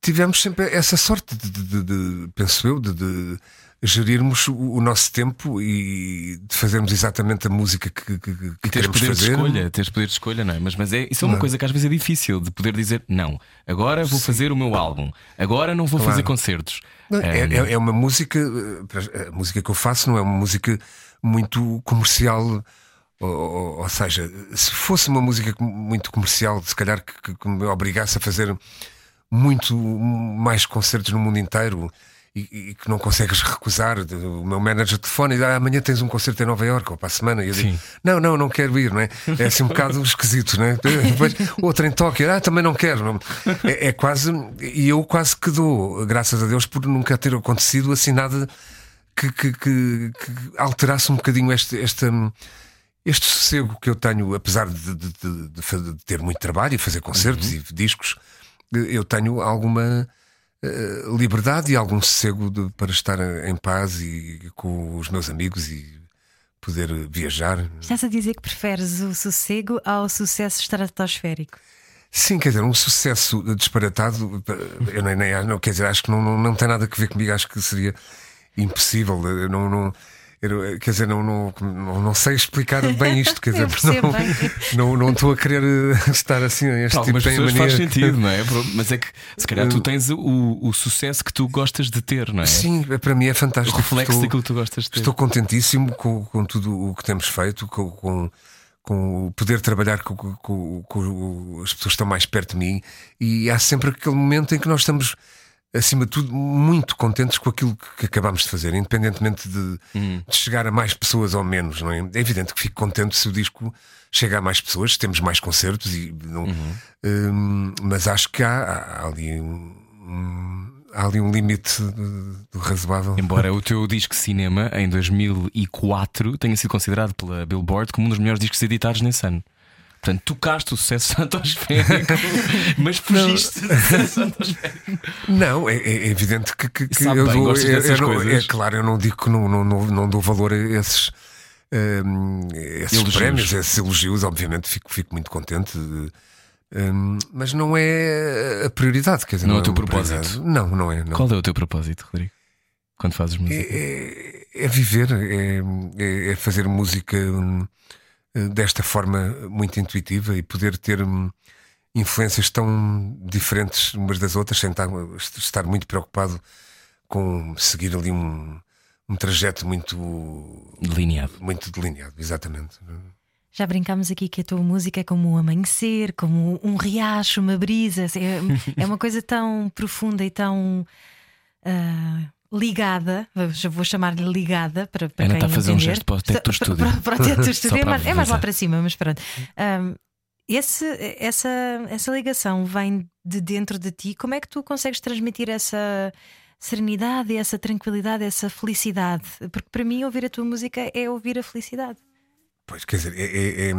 tivemos sempre essa sorte de, de, de penso eu, de, gerirmos o, nosso tempo e de fazermos exatamente a música que, que, que queremos poder fazer. De escolha, teres poder de escolha, não é? Mas, mas é, isso é uma não. coisa que às vezes é difícil de poder dizer não. Agora vou Sim. fazer o meu álbum, agora não vou claro. fazer concertos. Não, é, é, é, uma música, a música que eu faço não é uma música muito comercial. Ou, ou, ou seja, se fosse uma música muito comercial, se calhar que, que me obrigasse a fazer muito mais concertos no mundo inteiro e, e, que não consegues recusar. O meu manager telefone e diz: ah, amanhã tens um concerto em Nova Iorque ou para a semana. E eu digo: não, não, não quero ir, não é? É assim um bocado esquisito, não é? Depois, outra em Tóquio, ah, também não quero. Não. É, é, quase, e eu quase que dou, graças a Deus, por nunca ter acontecido assim nada que, que, que, que alterasse um bocadinho este, este, este sossego que eu tenho, apesar de, de, de, de ter muito trabalho e fazer concertos uhum. e discos, eu tenho alguma eh, liberdade e algum sossego de, para estar em paz e com os meus amigos e poder viajar. Estás a dizer que preferes o sossego ao sucesso estratosférico? Sim, quer dizer, um sucesso disparatado, eu nem, nem quer dizer, acho que não, não, não tem nada a ver comigo, acho que seria impossível. Eu não, não, eu, quer dizer, não, não, não, não, sei explicar bem isto, quer dizer, não, não, não estou a querer eh, estar assim a este tipo de pessoas faz sentido, não é? Mas é que se calhar tu tens o, o sucesso que tu gostas de ter, não é? Sim, para mim é fantástico. O reflexo estou, daquilo que tu gostas de ter. Estou contentíssimo com, com tudo o que temos feito, com, com com o poder trabalhar com, com, com, as pessoas que estão mais perto de mim, e há sempre aquele momento em que nós estamos acima de tudo, muito contentes com aquilo que acabamos de fazer, independentemente de, uhum. de, chegar a mais pessoas ou menos. Não é? é evidente que fico contente se o disco chega a mais pessoas, temos mais concertos, e, não, uhum. um, mas acho que há, há ali um, há ali um limite do razoável. Embora o teu disco cinema, em 2004, tenha sido considerado pela Billboard como um dos melhores discos editados nesse ano. Portanto, tocaste o sucesso estratosférico, mas fugiste do sucesso estratosférico. Não, é, é evidente que, que, que eu dou. É, é, é, claro, eu não digo que não, não, não, não dou valor a esses. Um, esses prémios, esses elogios, obviamente fico, fico muito contente. Um, mas não é a prioridade, quer dizer, não, não é o teu propósito. Não, não é. Não. Qual é o teu propósito, Rodrigo? Quando fazes música? É, é, é viver, é, é, fazer música. Um, desta forma muito intuitiva e poder ter hum, influências tão diferentes umas das outras, sem estar muito preocupado com seguir ali um, um trajeto muito delineado. Muito delineado, exatamente. Já brincámos aqui que a tua música é como um amanhecer, como um riacho, uma brisa. É, é uma coisa tão profunda e tão. Uh, ligada, já vou chamar-lhe ligada para, para Ana quem está a fazer entender. um gesto para o teto do estúdio. Para, para, o teto do estúdio, é, mais, é mais lá para cima, mas pronto. Um, esse, essa, essa ligação vem de dentro de ti. Como é que tu consegues transmitir essa serenidade, essa tranquilidade, essa felicidade? Porque para mim, ouvir a tua música é ouvir a felicidade. Pois, quer dizer, é, é,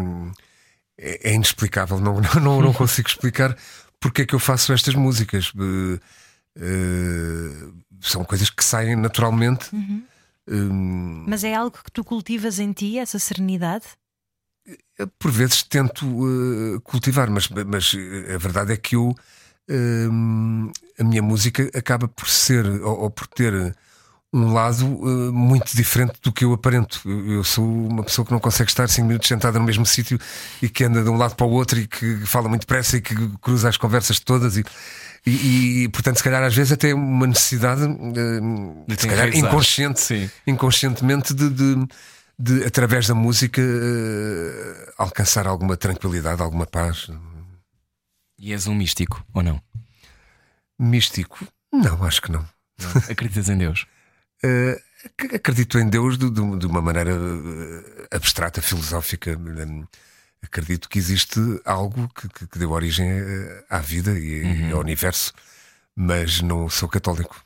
é, é inexplicável. Não, não, não consigo explicar porque é que eu faço estas músicas. Uh, uh, são coisas que saem naturalmente. Uhum. Um, Mas é algo que tu cultivas em ti, essa serenidade? Por vezes tento uh, cultivar, mas, mas a verdade é que eu, uh, a minha música acaba por ser ou, ou por ter um lado uh, muito diferente do que eu aparento. Eu, eu, sou uma pessoa que não consegue estar 5 minutos sentada no mesmo sítio e que anda de um lado para o outro e que fala muito depressa e que cruza as conversas todas. E, e, e, portanto, se calhar às vezes até uma necessidade, uh, de se calhar inconsciente, Sim. inconscientemente, de, de, de, através da música, uh, alcançar alguma tranquilidade, alguma paz. E és um místico, ou não? Místico? Não, acho que não. não. Acreditas em Deus? Uh, acredito em Deus de, de, de uma maneira abstrata, filosófica acredito que existe algo que, que, que deu origem à vida e uhum. ao universo, mas não sou católico.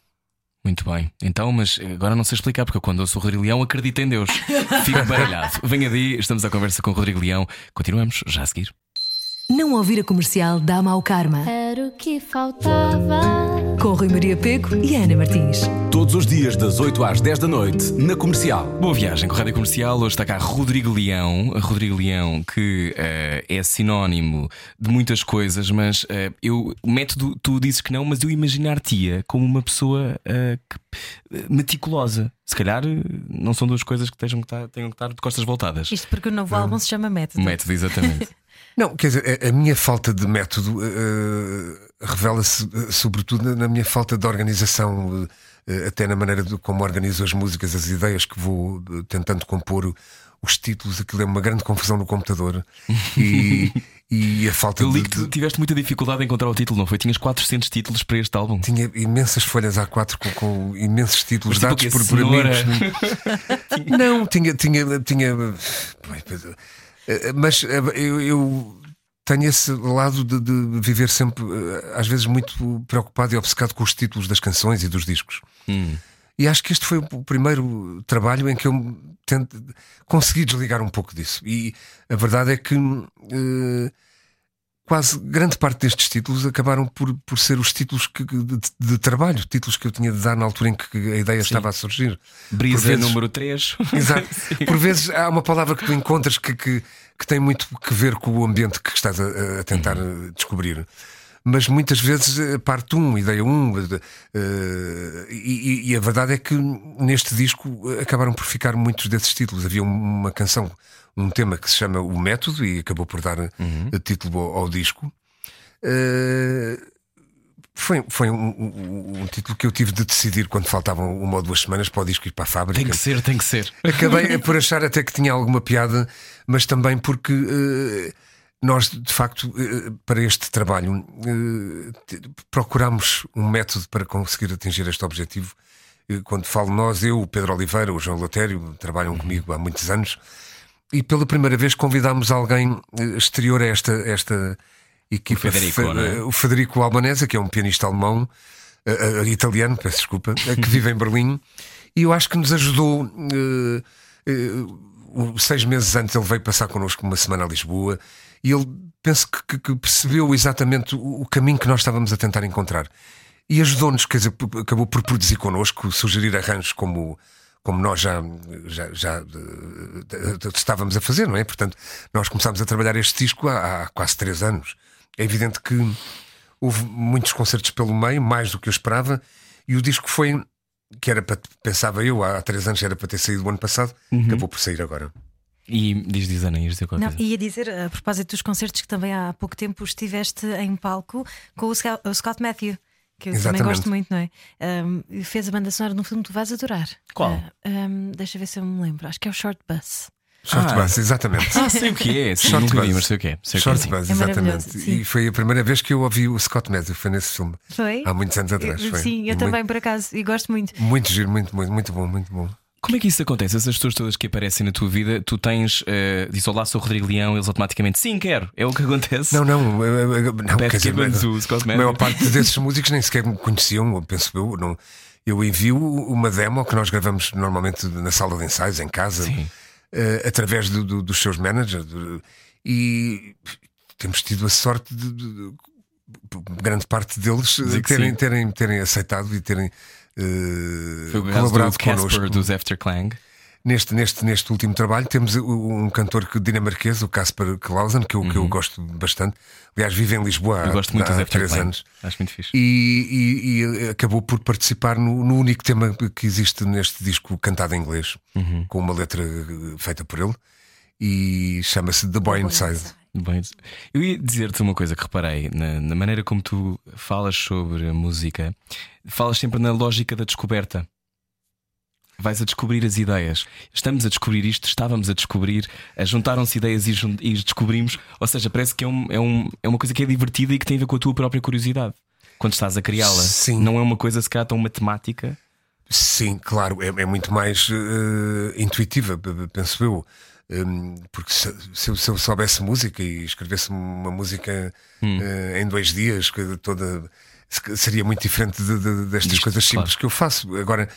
Muito bem, então, mas agora não sei explicar, porque eu, quando ouço o Rodrigo Leão acredito em Deus. Fico baralhado. Venha daí, estamos à conversa com o Rodrigo Leão. Continuamos já a seguir. Não ouvir a comercial dá mau karma. Era o que faltava. Com Rui Maria Peco e Ana Martins. Todos os dias, das 8 às 10 da noite, na comercial. Boa viagem com a Rádio Comercial. Hoje está cá Rodrigo Leão. Rodrigo Leão, que uh, é sinónimo de muitas coisas, mas uh, eu, o método, tu dizes que não, mas eu imaginar-te-ia como uma pessoa uh, que, meticulosa. Se calhar não são duas coisas que tenham que estar, tenham que estar de costas voltadas. Isto porque o novo álbum se chama Método. Método, exatamente. Não, quer dizer, a, a minha falta de método uh, revela-se uh, sobretudo na minha falta de organização, uh, até na maneira de como organizo as músicas, as ideias que vou tentando compor, os títulos, aquilo é uma grande confusão no computador e, e a falta Eu li de, que tiveste muita dificuldade em encontrar o título, não foi? Tinhas 400 títulos para este álbum. Tinha imensas folhas A4 com, com imensos títulos Mas, dados tipo, por, por amigos. não, tinha. tinha, tinha mas eh, eu, eu tenho esse lado de, de, viver sempre, eh, às vezes, muito preocupado e obcecado com os títulos das canções e dos discos. Hum. E acho que este foi o primeiro trabalho em que eu tento, consegui desligar um pouco disso. E a verdade é que uh, quase grande parte destes títulos acabaram por, por ser os títulos que, de, de, trabalho, títulos que eu tinha de dar na altura em que a ideia Sim. estava a surgir. Brisa vezes, número 3. Exato. Por vezes há uma palavra que tu encontras que, que, que tem muito que ver com o ambiente que estás a, a tentar uhum. descobrir mas muitas vezes eh, parte um, ideia um, uh, e, e, a verdade é que neste disco acabaram por ficar muitos desses títulos. Havia uma canção um tema que se chama O Método e acabou por dar uhum. título ao, ao disco. Uh, foi, foi um, um, um, título que eu tive de decidir quando faltavam uma ou duas semanas para o disco ir para a fábrica. Tem que ser, tem que ser. Acabei por achar até que tinha alguma piada, mas também porque uh, nós, de facto, uh, para este trabalho, uh, procuramos um método para conseguir atingir este objetivo. Quando falo nós, eu, o Pedro Oliveira, o João Lotério, trabalham uhum. comigo há muitos anos e pela primeira vez convidámos alguém eh, exterior a esta, esta equipa. O Federico, é? o Federico Albanese, que é um pianista alemão, uh, uh, italiano, peço desculpa, que vive em Berlim, e eu acho que nos ajudou. seis meses antes ele veio passar connosco uma semana a Lisboa e ele penso que, que percebeu exatamente o, o caminho que nós estávamos a tentar encontrar e ajudou-nos, quer dizer, acabou por produzir connosco, sugerir arranjos como como nós já, já, já uh, estávamos a fazer, não é? Portanto, nós começámos a trabalhar este disco há, há, quase três anos. É evidente que houve muitos concertos pelo meio, mais do que eu esperava, e o disco foi, que era para, pensava eu, há três anos era para ter saído o ano passado, uhum. acabou por sair agora. E diz, diz Ana, ias dizer qualquer Não, Ia dizer, a propósito dos concertos, que também há pouco tempo estiveste em palco com o Scott Matthew que eu Exatamente. também gosto muito, não é? Um, fez a banda sonora num filme que tu vais adorar. Qual? Uh, um, deixa ver se eu me lembro. Acho que é o Short Bus. Short ah, Bus, exatamente. Ah, sei o que é. Sim, Short nunca vi, mas sei o que é. Sei Short que é, Bus, é exatamente. E foi a primeira vez que eu ouvi o Scott Matthew, foi nesse filme. Foi? Há muitos anos atrás. Foi. Sim, eu muito, também por acaso, e gosto muito. Muito giro, muito, muito, muito bom, muito bom. Como é que isso acontece? Essas pessoas todas que aparecem na tua vida, tu tens, uh, diz olá, sou o Rodrigo Leão, eles automaticamente sim, quero. É o que acontece? Não, não, não quer dizer, a maior parte desses músicos nem sequer me conheciam, penso eu. Não, eu envio uma demo que nós gravamos normalmente na sala de ensaios, em casa, uh, através do, do, dos seus managers, e temos tido a sorte de, de, de grande parte deles terem, terem, terem aceitado e terem uh, Foi colaborado connosco. dos Afterclang. Neste, neste, neste último trabalho temos um cantor dinamarquês, o Casper Clausen, que eu, uhum. que eu uhum. gosto bastante. Aliás, vive em Lisboa eu gosto muito há, há três anos. Acho muito fixe. E, e, e acabou por participar no, no, único tema que existe neste disco cantado em inglês, uhum. com uma letra feita por ele, e chama-se The Boy Inside. Bem, eu ia dizer-te uma coisa que reparei na, na, maneira como tu falas sobre a música, falas sempre na lógica da descoberta. Vais a descobrir as ideias. Estamos a descobrir isto, estávamos a descobrir, juntaram-se ideias e, e, descobrimos. Ou seja, parece que é, um, é, um, é uma coisa que é divertida e que tem a ver com a tua própria curiosidade. Quando estás a criá-la, não é uma coisa se calhar tão matemática. Sim, claro, é, é muito mais uh, intuitiva, penso eu. Um, porque se, se, eu, se, eu, soubesse música e escrevesse uma música hum. uh, em dois dias, toda seria muito diferente de, de, destas Isto, coisas simples claro. que eu faço. Agora,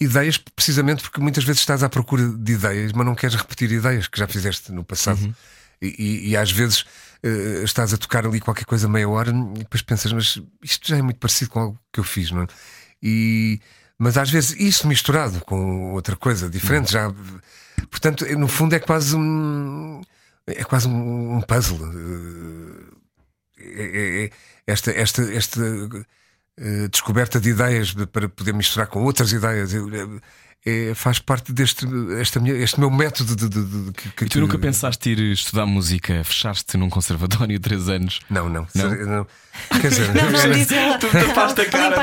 ideias, precisamente porque muitas vezes estás à procura de ideias, mas não queres repetir ideias que já fizeste no passado. Uhum. E, e às vezes uh, estás a tocar ali qualquer coisa meia hora e depois pensas, mas isto já é muito parecido com algo que eu fiz, não é? E, mas às vezes isso misturado com outra coisa diferente já. Portanto, no fundo é quase um. É quase um, puzzle. É, é, é, esta, esta, esta uh, descoberta de ideias para poder misturar com outras ideias é, faz parte deste esta minha, este meu método de. de, de que, e tu nunca pensaste ir estudar música? Fechaste num conservatório três anos? Não, não. não? não. Quer dizer, não, era... tu tapaste a cara.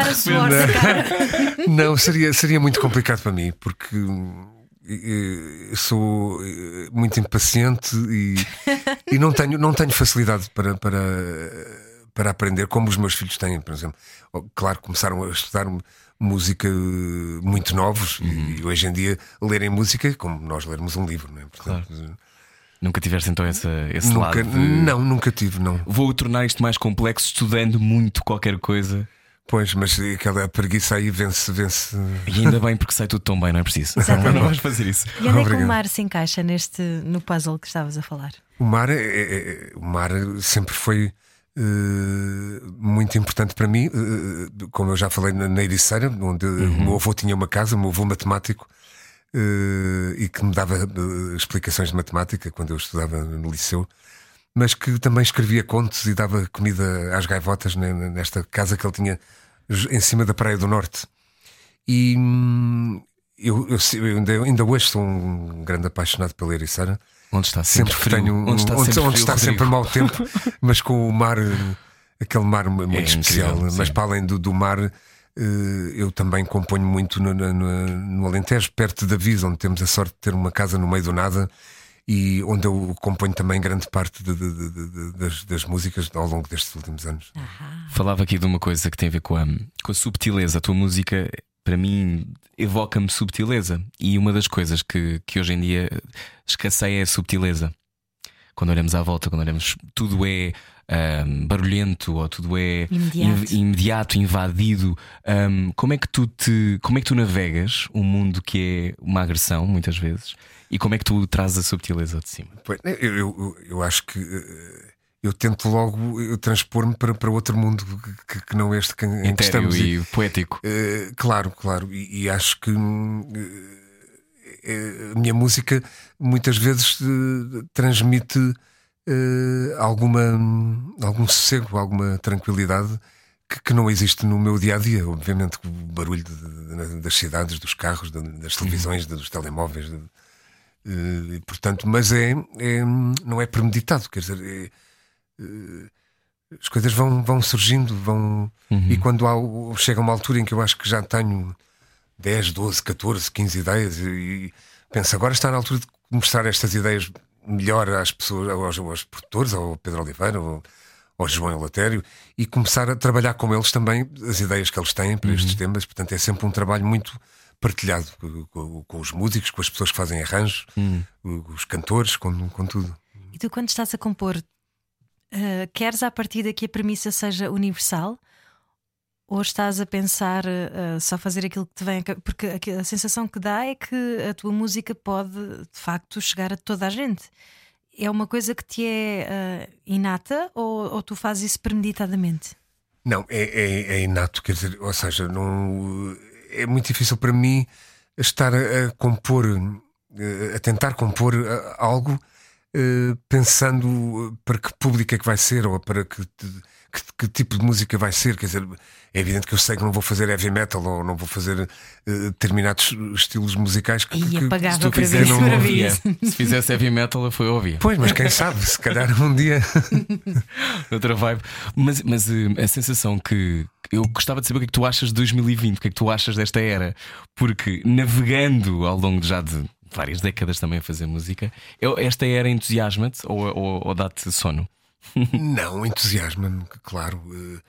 Não, não, seria, seria muito complicado para mim, porque sou eh, muito impaciente e, e não, tenho, não tenho facilidade para, para, para aprender, como os meus filhos têm, por exemplo. Claro, começaram a estudar música muito novos uhum. e hoje em dia lerem música como nós lermos um livro, não é? Portanto, claro. Nunca tiveste então essa, esse nunca, lado? De... Não, nunca tive, não. Vou tornar isto mais complexo estudando muito qualquer coisa. Pois, mas aquela preguiça aí vence, vence. E ainda bem porque sai tudo tão bem, não é preciso. Exatamente. Não vamos fazer isso. E onde é que o mar se encaixa neste, no puzzle que estavas a falar? O mar, é, é, é o mar sempre foi Uh, muito importante para mim, uh, como eu já falei na, na Ericeira, onde uhum. o meu avô tinha uma casa, o meu avô matemático, uh, e que me dava explicações de matemática quando eu estudava no liceu, mas que também escrevia contos e dava comida às gaivotas nesta casa que ele tinha em cima da Praia do Norte. E hum, eu, eu, eu ainda, ainda, hoje sou um grande apaixonado pela Ericeira. Onde está sempre, sempre frio. Tenho, onde está, onde, sempre, onde está sempre mau tempo, mas com o mar, aquele mar muito é especial. Incrível, mas para além do, do mar, eh, eu também componho muito no, no, no Alentejo, perto da Visa, onde temos a sorte de ter uma casa no meio do nada e onde eu componho também grande parte de, de, de, das, das, músicas ao longo destes últimos anos. Falava aqui de uma coisa que tem a ver com a, com a subtileza. A tua música, para mim, evoca-me subtileza. E uma das coisas que, que hoje em dia escasseia é a subtileza. Quando olhamos à volta, quando olhamos, tudo é um, barulhento ou tudo é imediato, imediato invadido. Um, como é que tu te, como é que tu navegas um mundo que é uma agressão muitas vezes e como é que tu trazes a subtileza de cima? eu, eu, eu acho que eh, eu tento logo transpor-me para, para outro mundo que, que não este que, em que estamos. e poético. Uh, claro, claro. E, e acho que uh, a minha música muitas vezes uh, transmite alguma, algum sossego, alguma tranquilidade que, que, não existe no meu dia a dia. Obviamente, o barulho de, de, das cidades, dos carros, de, das televisões, uhum. dos telemóveis. Portanto, mas é, é, não é premeditado, quer dizer, é, as coisas vão, vão surgindo, vão uhum. e quando há, chega uma altura em que eu acho que já tenho 10, 12, 14, 15 ideias e, e penso agora está na altura de mostrar estas ideias melhor às pessoas, aos, aos produtores, ao Pedro Oliveira, ao, ao João Elatério e começar a trabalhar com eles também as ideias que eles têm para uhum. estes temas. Portanto, é sempre um trabalho muito partilhado com, com, os músicos, com as pessoas que fazem arranjos, hum. os cantores, com, com tudo. E tu, quando estás a compor, uh, queres a partir daqui a premissa seja universal? Ou estás a pensar uh, só fazer aquilo que te vem? Porque a, a, sensação que dá é que a tua música pode de facto chegar a toda a gente. É uma coisa que te é uh, inata ou, ou, tu fazes isso premeditadamente? Não, é, é, é inato, quer dizer, ou seja, não é muito difícil para mim estar a, a compor, eh, a tentar compor eh, algo eh, pensando para que público é que vai ser ou para que, que, que, tipo de música vai ser. Quer dizer, é evidente que eu sei que não vou fazer heavy metal ou não vou fazer uh, determinados estilos musicais que, que, que se tu fizer, não ouvia. Se fizesse heavy metal, foi óbvio. Pois, mas quem sabe, se calhar um dia. Outra vibe. Mas, mas a sensação que eu gostava de saber o que é que tu achas de 2020, o que é que tu achas desta era, porque navegando ao longo já de várias décadas também a fazer música, esta era entusiasma-te ou, ou, ou dá-te sono? Não, entusiasma-me, claro. Uh,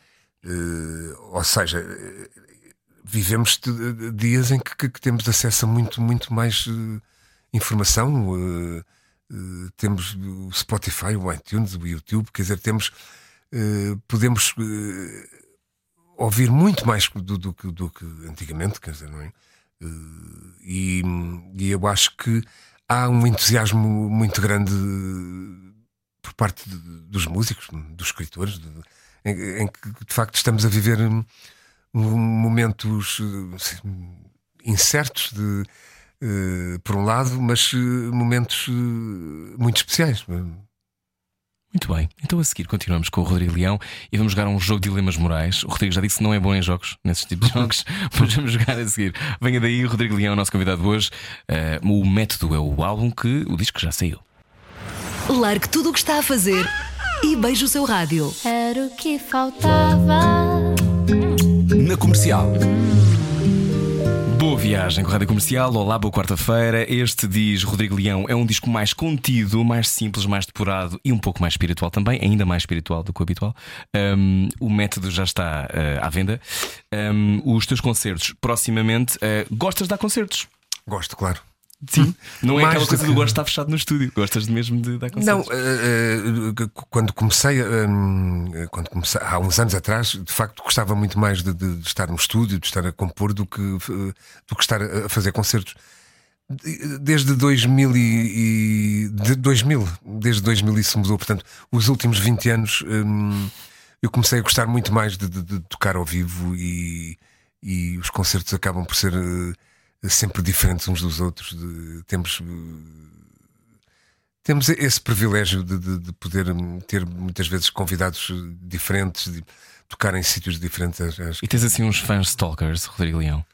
uh, ou seja, vivemos dias em que, que, temos acesso a muito, muito mais informação. temos o Spotify, o iTunes, o YouTube, quer dizer, temos. podemos ouvir muito mais do, do, do, do, que antigamente, quer dizer, não é? E, e eu acho que há um entusiasmo muito grande por parte de, dos músicos, dos escritores, de, em, em, que de facto estamos a viver momentos assim, incertos de, uh, por um lado, mas momentos muito especiais. Muito bem, então a seguir continuamos com o Rodrigo Leão e vamos jogar um jogo de dilemas morais. O Rodrigo já disse que não é bom em jogos, nesses tipos de jogos, mas vamos jogar a seguir. Venha daí, o Rodrigo Leão, nosso convidado de hoje. o método é o álbum que o disco já saiu. Largue tudo o que está a fazer e beije o seu rádio. Era o que faltava. Na comercial. Viagem com a Rádio Comercial. Olá, boa quarta-feira. Este diz Rodrigo Leão é um disco mais contido, mais simples, mais depurado e um pouco mais espiritual também, ainda mais espiritual do que o habitual. Um, o método já está uh, à venda. Um, os teus concertos, proximamente, uh, gostas de dar concertos? Gosto, claro. Sim, não é aquela coisa do, que... gosto de estar fechado no estúdio, gostas mesmo de dar concertos? Não, uh, uh, quando comecei, uh, quando comecei, há uns anos atrás, de facto gostava muito mais de, de, de estar no estúdio, de estar a compor, do que, do que estar a fazer concertos. Desde 2000, e, de 2000, desde 2000 isso mudou, portanto, os últimos 20 anos um, eu comecei a gostar muito mais de, de tocar ao vivo e, e os concertos acabam por ser sempre diferentes uns dos outros. De, temos temos esse privilégio de, de, de, poder ter muitas vezes convidados diferentes, de tocar em sítios diferentes. E tens assim uns fãs stalkers, Rodrigo Leão?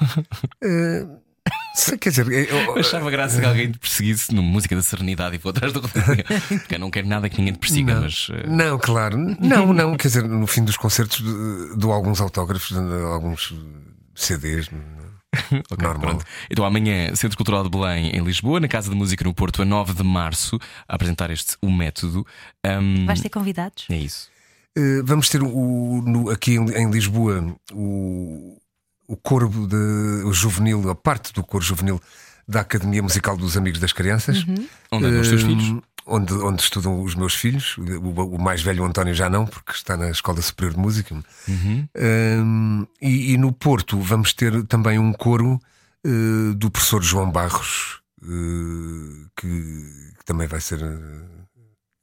Uh, quer dizer, eu, eu achava graça que alguém te perseguisse numa música da serenidade e vou atrás do Rodrigo Leão. Porque eu não quero nada que ninguém te persiga, não, mas. Uh... Não, claro, não, não. Quer dizer, no fim dos concertos dou alguns autógrafos, alguns CDs. okay, Normal. Pronto. Então amanhã, Centro Cultural de Belém, em Lisboa, na Casa de Música no Porto, a 9 de março, a apresentar este o método. Um... Vais ter convidados? É isso. Uh, vamos ter o, no, aqui em, em, Lisboa o, o coro de, o juvenil, a parte do coro juvenil da Academia Musical dos Amigos das Crianças. Uhum. Onde é os teus filhos? Onde, onde estudam os meus filhos. O, o, mais velho, o António, já não, porque está na Escola Superior de Música. Uhum. Um, e, e, no Porto vamos ter também um coro uh, do professor João Barros, uh, que, que, também vai ser uh,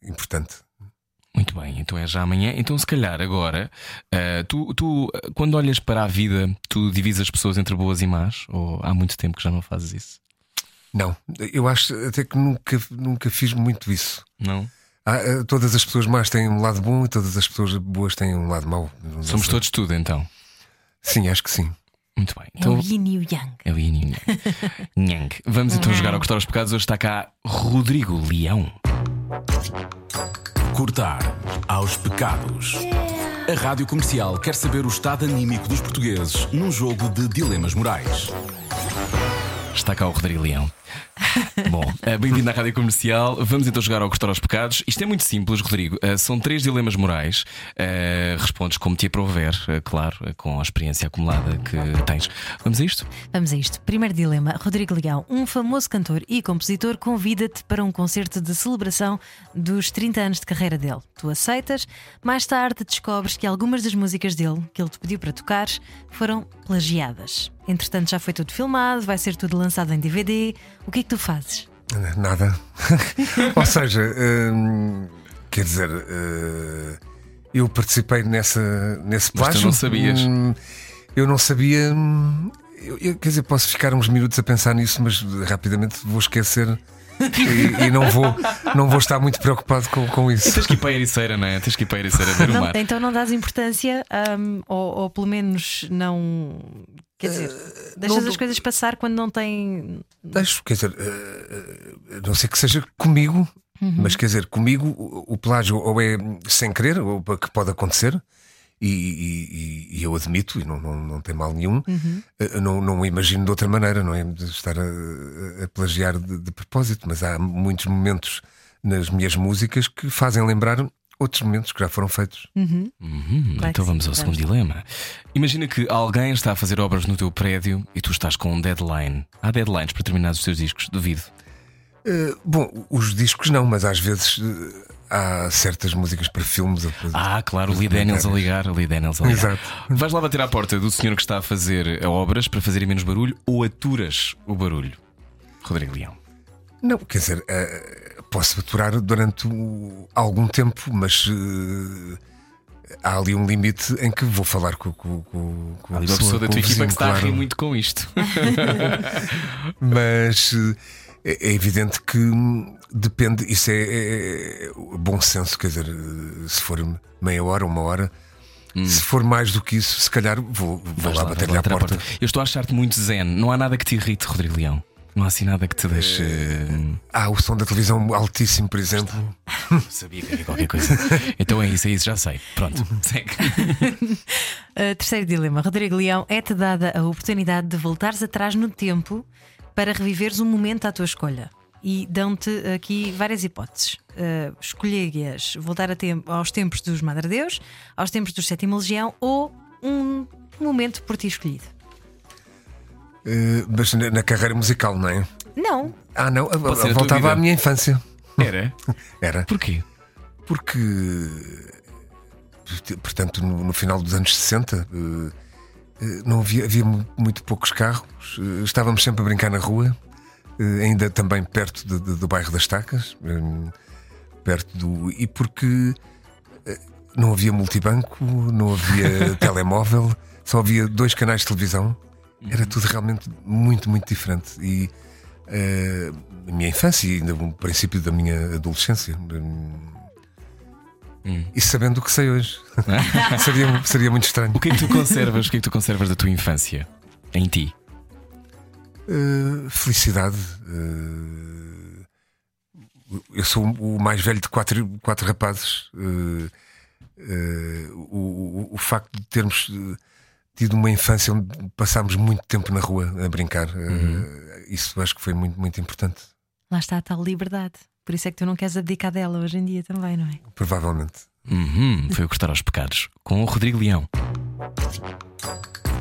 importante. Muito bem, então é já amanhã. Então, se calhar agora, tu, tu, quando olhas para a vida, tu divides as pessoas entre boas e más? Ou há muito tempo que já não fazes isso? Não, eu acho até que nunca, nunca fiz muito isso. Não. Ah, eh, todas as pessoas más têm um lado bom e todas as pessoas boas têm um lado mau. Somos todos tudo então. Sim, acho que sim. Muito bem. Então, é o Yin e o Yang. É o Yin e o Yang. Yang. Vamos então jogar ao Cortar os Pecados. Hoje está cá Rodrigo Leão. Cortar aos Pecados. A rádio comercial quer saber o estado anímico dos portugueses num jogo de dilemas morais. Está cá o Rodrigo Leão. Bom, eh, bem-vindo à Rádio Comercial. Vamos então jogar ao Cortar aos Pecados. Isto é muito simples, Rodrigo. Eh, são três dilemas morais. Eh, respondes como te aprover, claro, com a experiência acumulada que tens. Vamos a isto? Vamos a isto. Primeiro dilema: Rodrigo Leão, um famoso cantor e compositor, convida-te para um concerto de celebração dos 30 anos de carreira dele. Tu aceitas, mais tarde descobres que algumas das músicas dele, que ele te pediu para tocares, foram plagiadas. Entretanto, já foi tudo filmado, vai ser tudo lançado em DVD. O que é que tu fazes? Nada. Ou seja, hum, quer dizer, uh, eu participei nessa, nesse plágio. Mas tu não sabias? Hum, eu não sabia. Hum, eu, eu, quer dizer, posso ficar uns minutos a pensar nisso, mas rapidamente vou esquecer. E, e, não, vou, não vou estar muito preocupado com, com isso. E tens que ir para a Ericeira, não é? Tens que ir para a Ericeira ver não, o mar. Então não dás importância, um, ou, ou, pelo menos não Quer dizer, uh, deixas não, as coisas passar quando não tem. Deixo, quer dizer, uh, não sei que seja comigo, uhum. mas quer dizer, comigo o, o plágio ou é sem querer, ou que pode acontecer, e, e, e eu admito, e não, não, não tem mal nenhum, uhum. uh, não, não imagino de outra maneira, não é? De estar a, a plagiar de, de propósito, mas há muitos momentos nas minhas músicas que fazem lembrar outros momentos que já foram feitos. Uhum. Uhum. Então vamos ao segundo dilema. Imagina que alguém está a fazer obras no teu prédio e tu estás com um deadline. Há deadlines para terminar os teus discos? Duvido. Uh, bom, os discos não, mas às vezes uh, há certas músicas para filmes. Ah, claro, o Lee Daniels a ligar, Lee Daniels a ligar. Exato. Vais lá bater à porta do senhor que está a fazer obras para fazerem menos barulho ou aturas o barulho? Rodrigo Leão. Não, quer dizer, uh, posso aturar durante algum tempo, mas uh, há ali um limite em que vou falar com, com, com, com ali uma pessoa, da tua equipa que está claro. a rir muito com isto. mas é, é, evidente que depende, isso é, é, é, bom senso, quer dizer, se for meia hora, uma hora. Hum. Se for mais do que isso, se calhar vou, vou lá, lá bater-lhe à porta. porta. Eu estou a achar-te muito zen. Não há nada que te irrite, Rodrigo Leão. Não há assim nada que te deixe. Uh... Ah, o som da televisão altíssimo, por exemplo. Sabia que havia qualquer coisa. então é isso, é isso, já sei. Pronto, segue. uh, terceiro dilema. Rodrigo Leão, é-te dada a oportunidade de voltares atrás no tempo para reviveres um momento à tua escolha. E dão-te aqui várias hipóteses. Uh, Escolherias voltar a tempo, aos tempos dos Madre Deus, aos tempos do Sétimo Legião ou um momento por ti escolhido. Uh, mas na, na, carreira musical, não é? Não. Ah, não. Voltava à minha infância. Era? Era. Porquê? Porque, portanto, no, no final dos anos 60. Uh, eh, não havia, havia, muito poucos carros, eh, estávamos sempre a brincar na rua, ainda também perto de, de, do bairro das Tacas, perto do. E porque não havia multibanco, não havia telemóvel, só havia dois canais de televisão era tudo realmente muito, muito diferente. E uh, a minha infância e ainda o princípio da minha adolescência. Hum. E sabendo o que sei hoje, seria, seria muito estranho. O que é que tu conservas? O que é que tu conservas da tua infância em ti? Uh, felicidade. Uh, eu sou o mais velho de quatro, quatro rapazes. Uh, o, o, o, facto de termos tido uma infância onde passámos muito tempo na rua a brincar. Uhum. Uh, isso acho que foi muito, muito importante. Lá está a tal liberdade. Por isso é que tu não queres abdicar dela hoje em dia também, não é? Provavelmente. Uhum. Foi o cortar aos pecados com o Rodrigo Leão.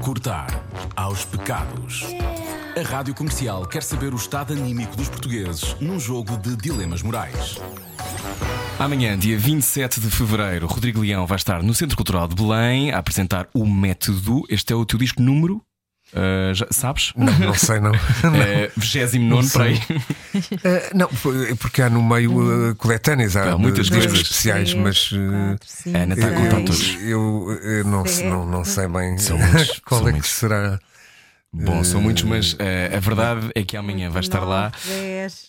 Cortar aos pecados. A rádio comercial quer saber o estado anímico dos portugueses num jogo de dilemas morais. Amanhã, dia 27 de fevereiro, Rodrigo Leão vai estar no Centro Cultural de Belém a apresentar o Método. Este é o teu disco número? Uh, já, sabes? Não, não sei, não. É 29 para aí. Uh, não, porque há no meio uh, coletâneas, há, há muitas coisas especiais, mas. A Ana está a contar todos. Eu, eu não, não, não, sei bem qual é que será. Bom, são muitos, mas uh, a verdade é que amanhã vai estar lá.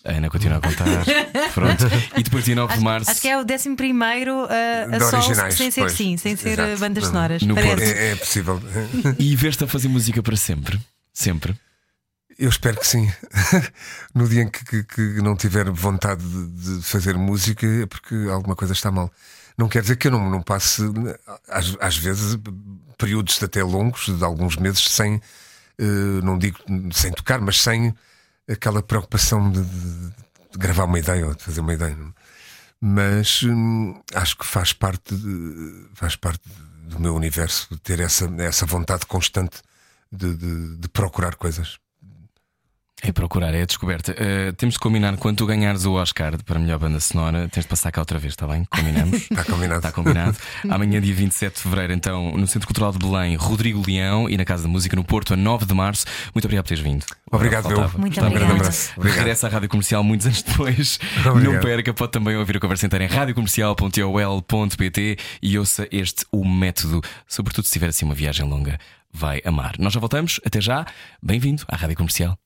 A Ana continua a contar. Pronto. E depois, dia 9 acho, de março. Acho que é o 11 uh, a só sem ser pois, sim, sem ser exato. bandas sonoras. No é, é possível. E vês-te a fazer música para sempre? Sempre? Eu espero que sim. no dia em que, que, que não tiver vontade de, de, fazer música é porque alguma coisa está mal. Não quer dizer que eu não, não passe, às, às vezes, períodos até longos, de alguns meses, sem eh, não digo sem tocar, mas sem aquela preocupação de, de, de gravar uma ideia ou de fazer uma ideia. Mas hum, acho que faz parte, de, faz parte do meu universo ter essa, essa vontade constante de, de procurar coisas. É procurar, é a descoberta. Uh, temos de combinar quando tu ganhares o Oscar para a melhor banda sonora, tens de passar cá outra vez, está bem? Combinamos? Está combinado. Está combinado. Amanhã, dia 27 de fevereiro, então, no Centro Cultural de Belém, Rodrigo Leão e na Casa da Música no Porto, a 9 de março. Muito obrigado por teres vindo. Obrigado, meu. Muito obrigado. Um grande abraço. Obrigado. Regressa à Rádio Comercial muitos anos depois. Obrigado. Não perca, pode também ouvir a conversa inteira em radiocomercial.ol.pt e ouça este O Método, sobretudo se tiver assim uma viagem longa vai amar. Nós já voltamos, até já. Bem-vindo à Rádio Comercial.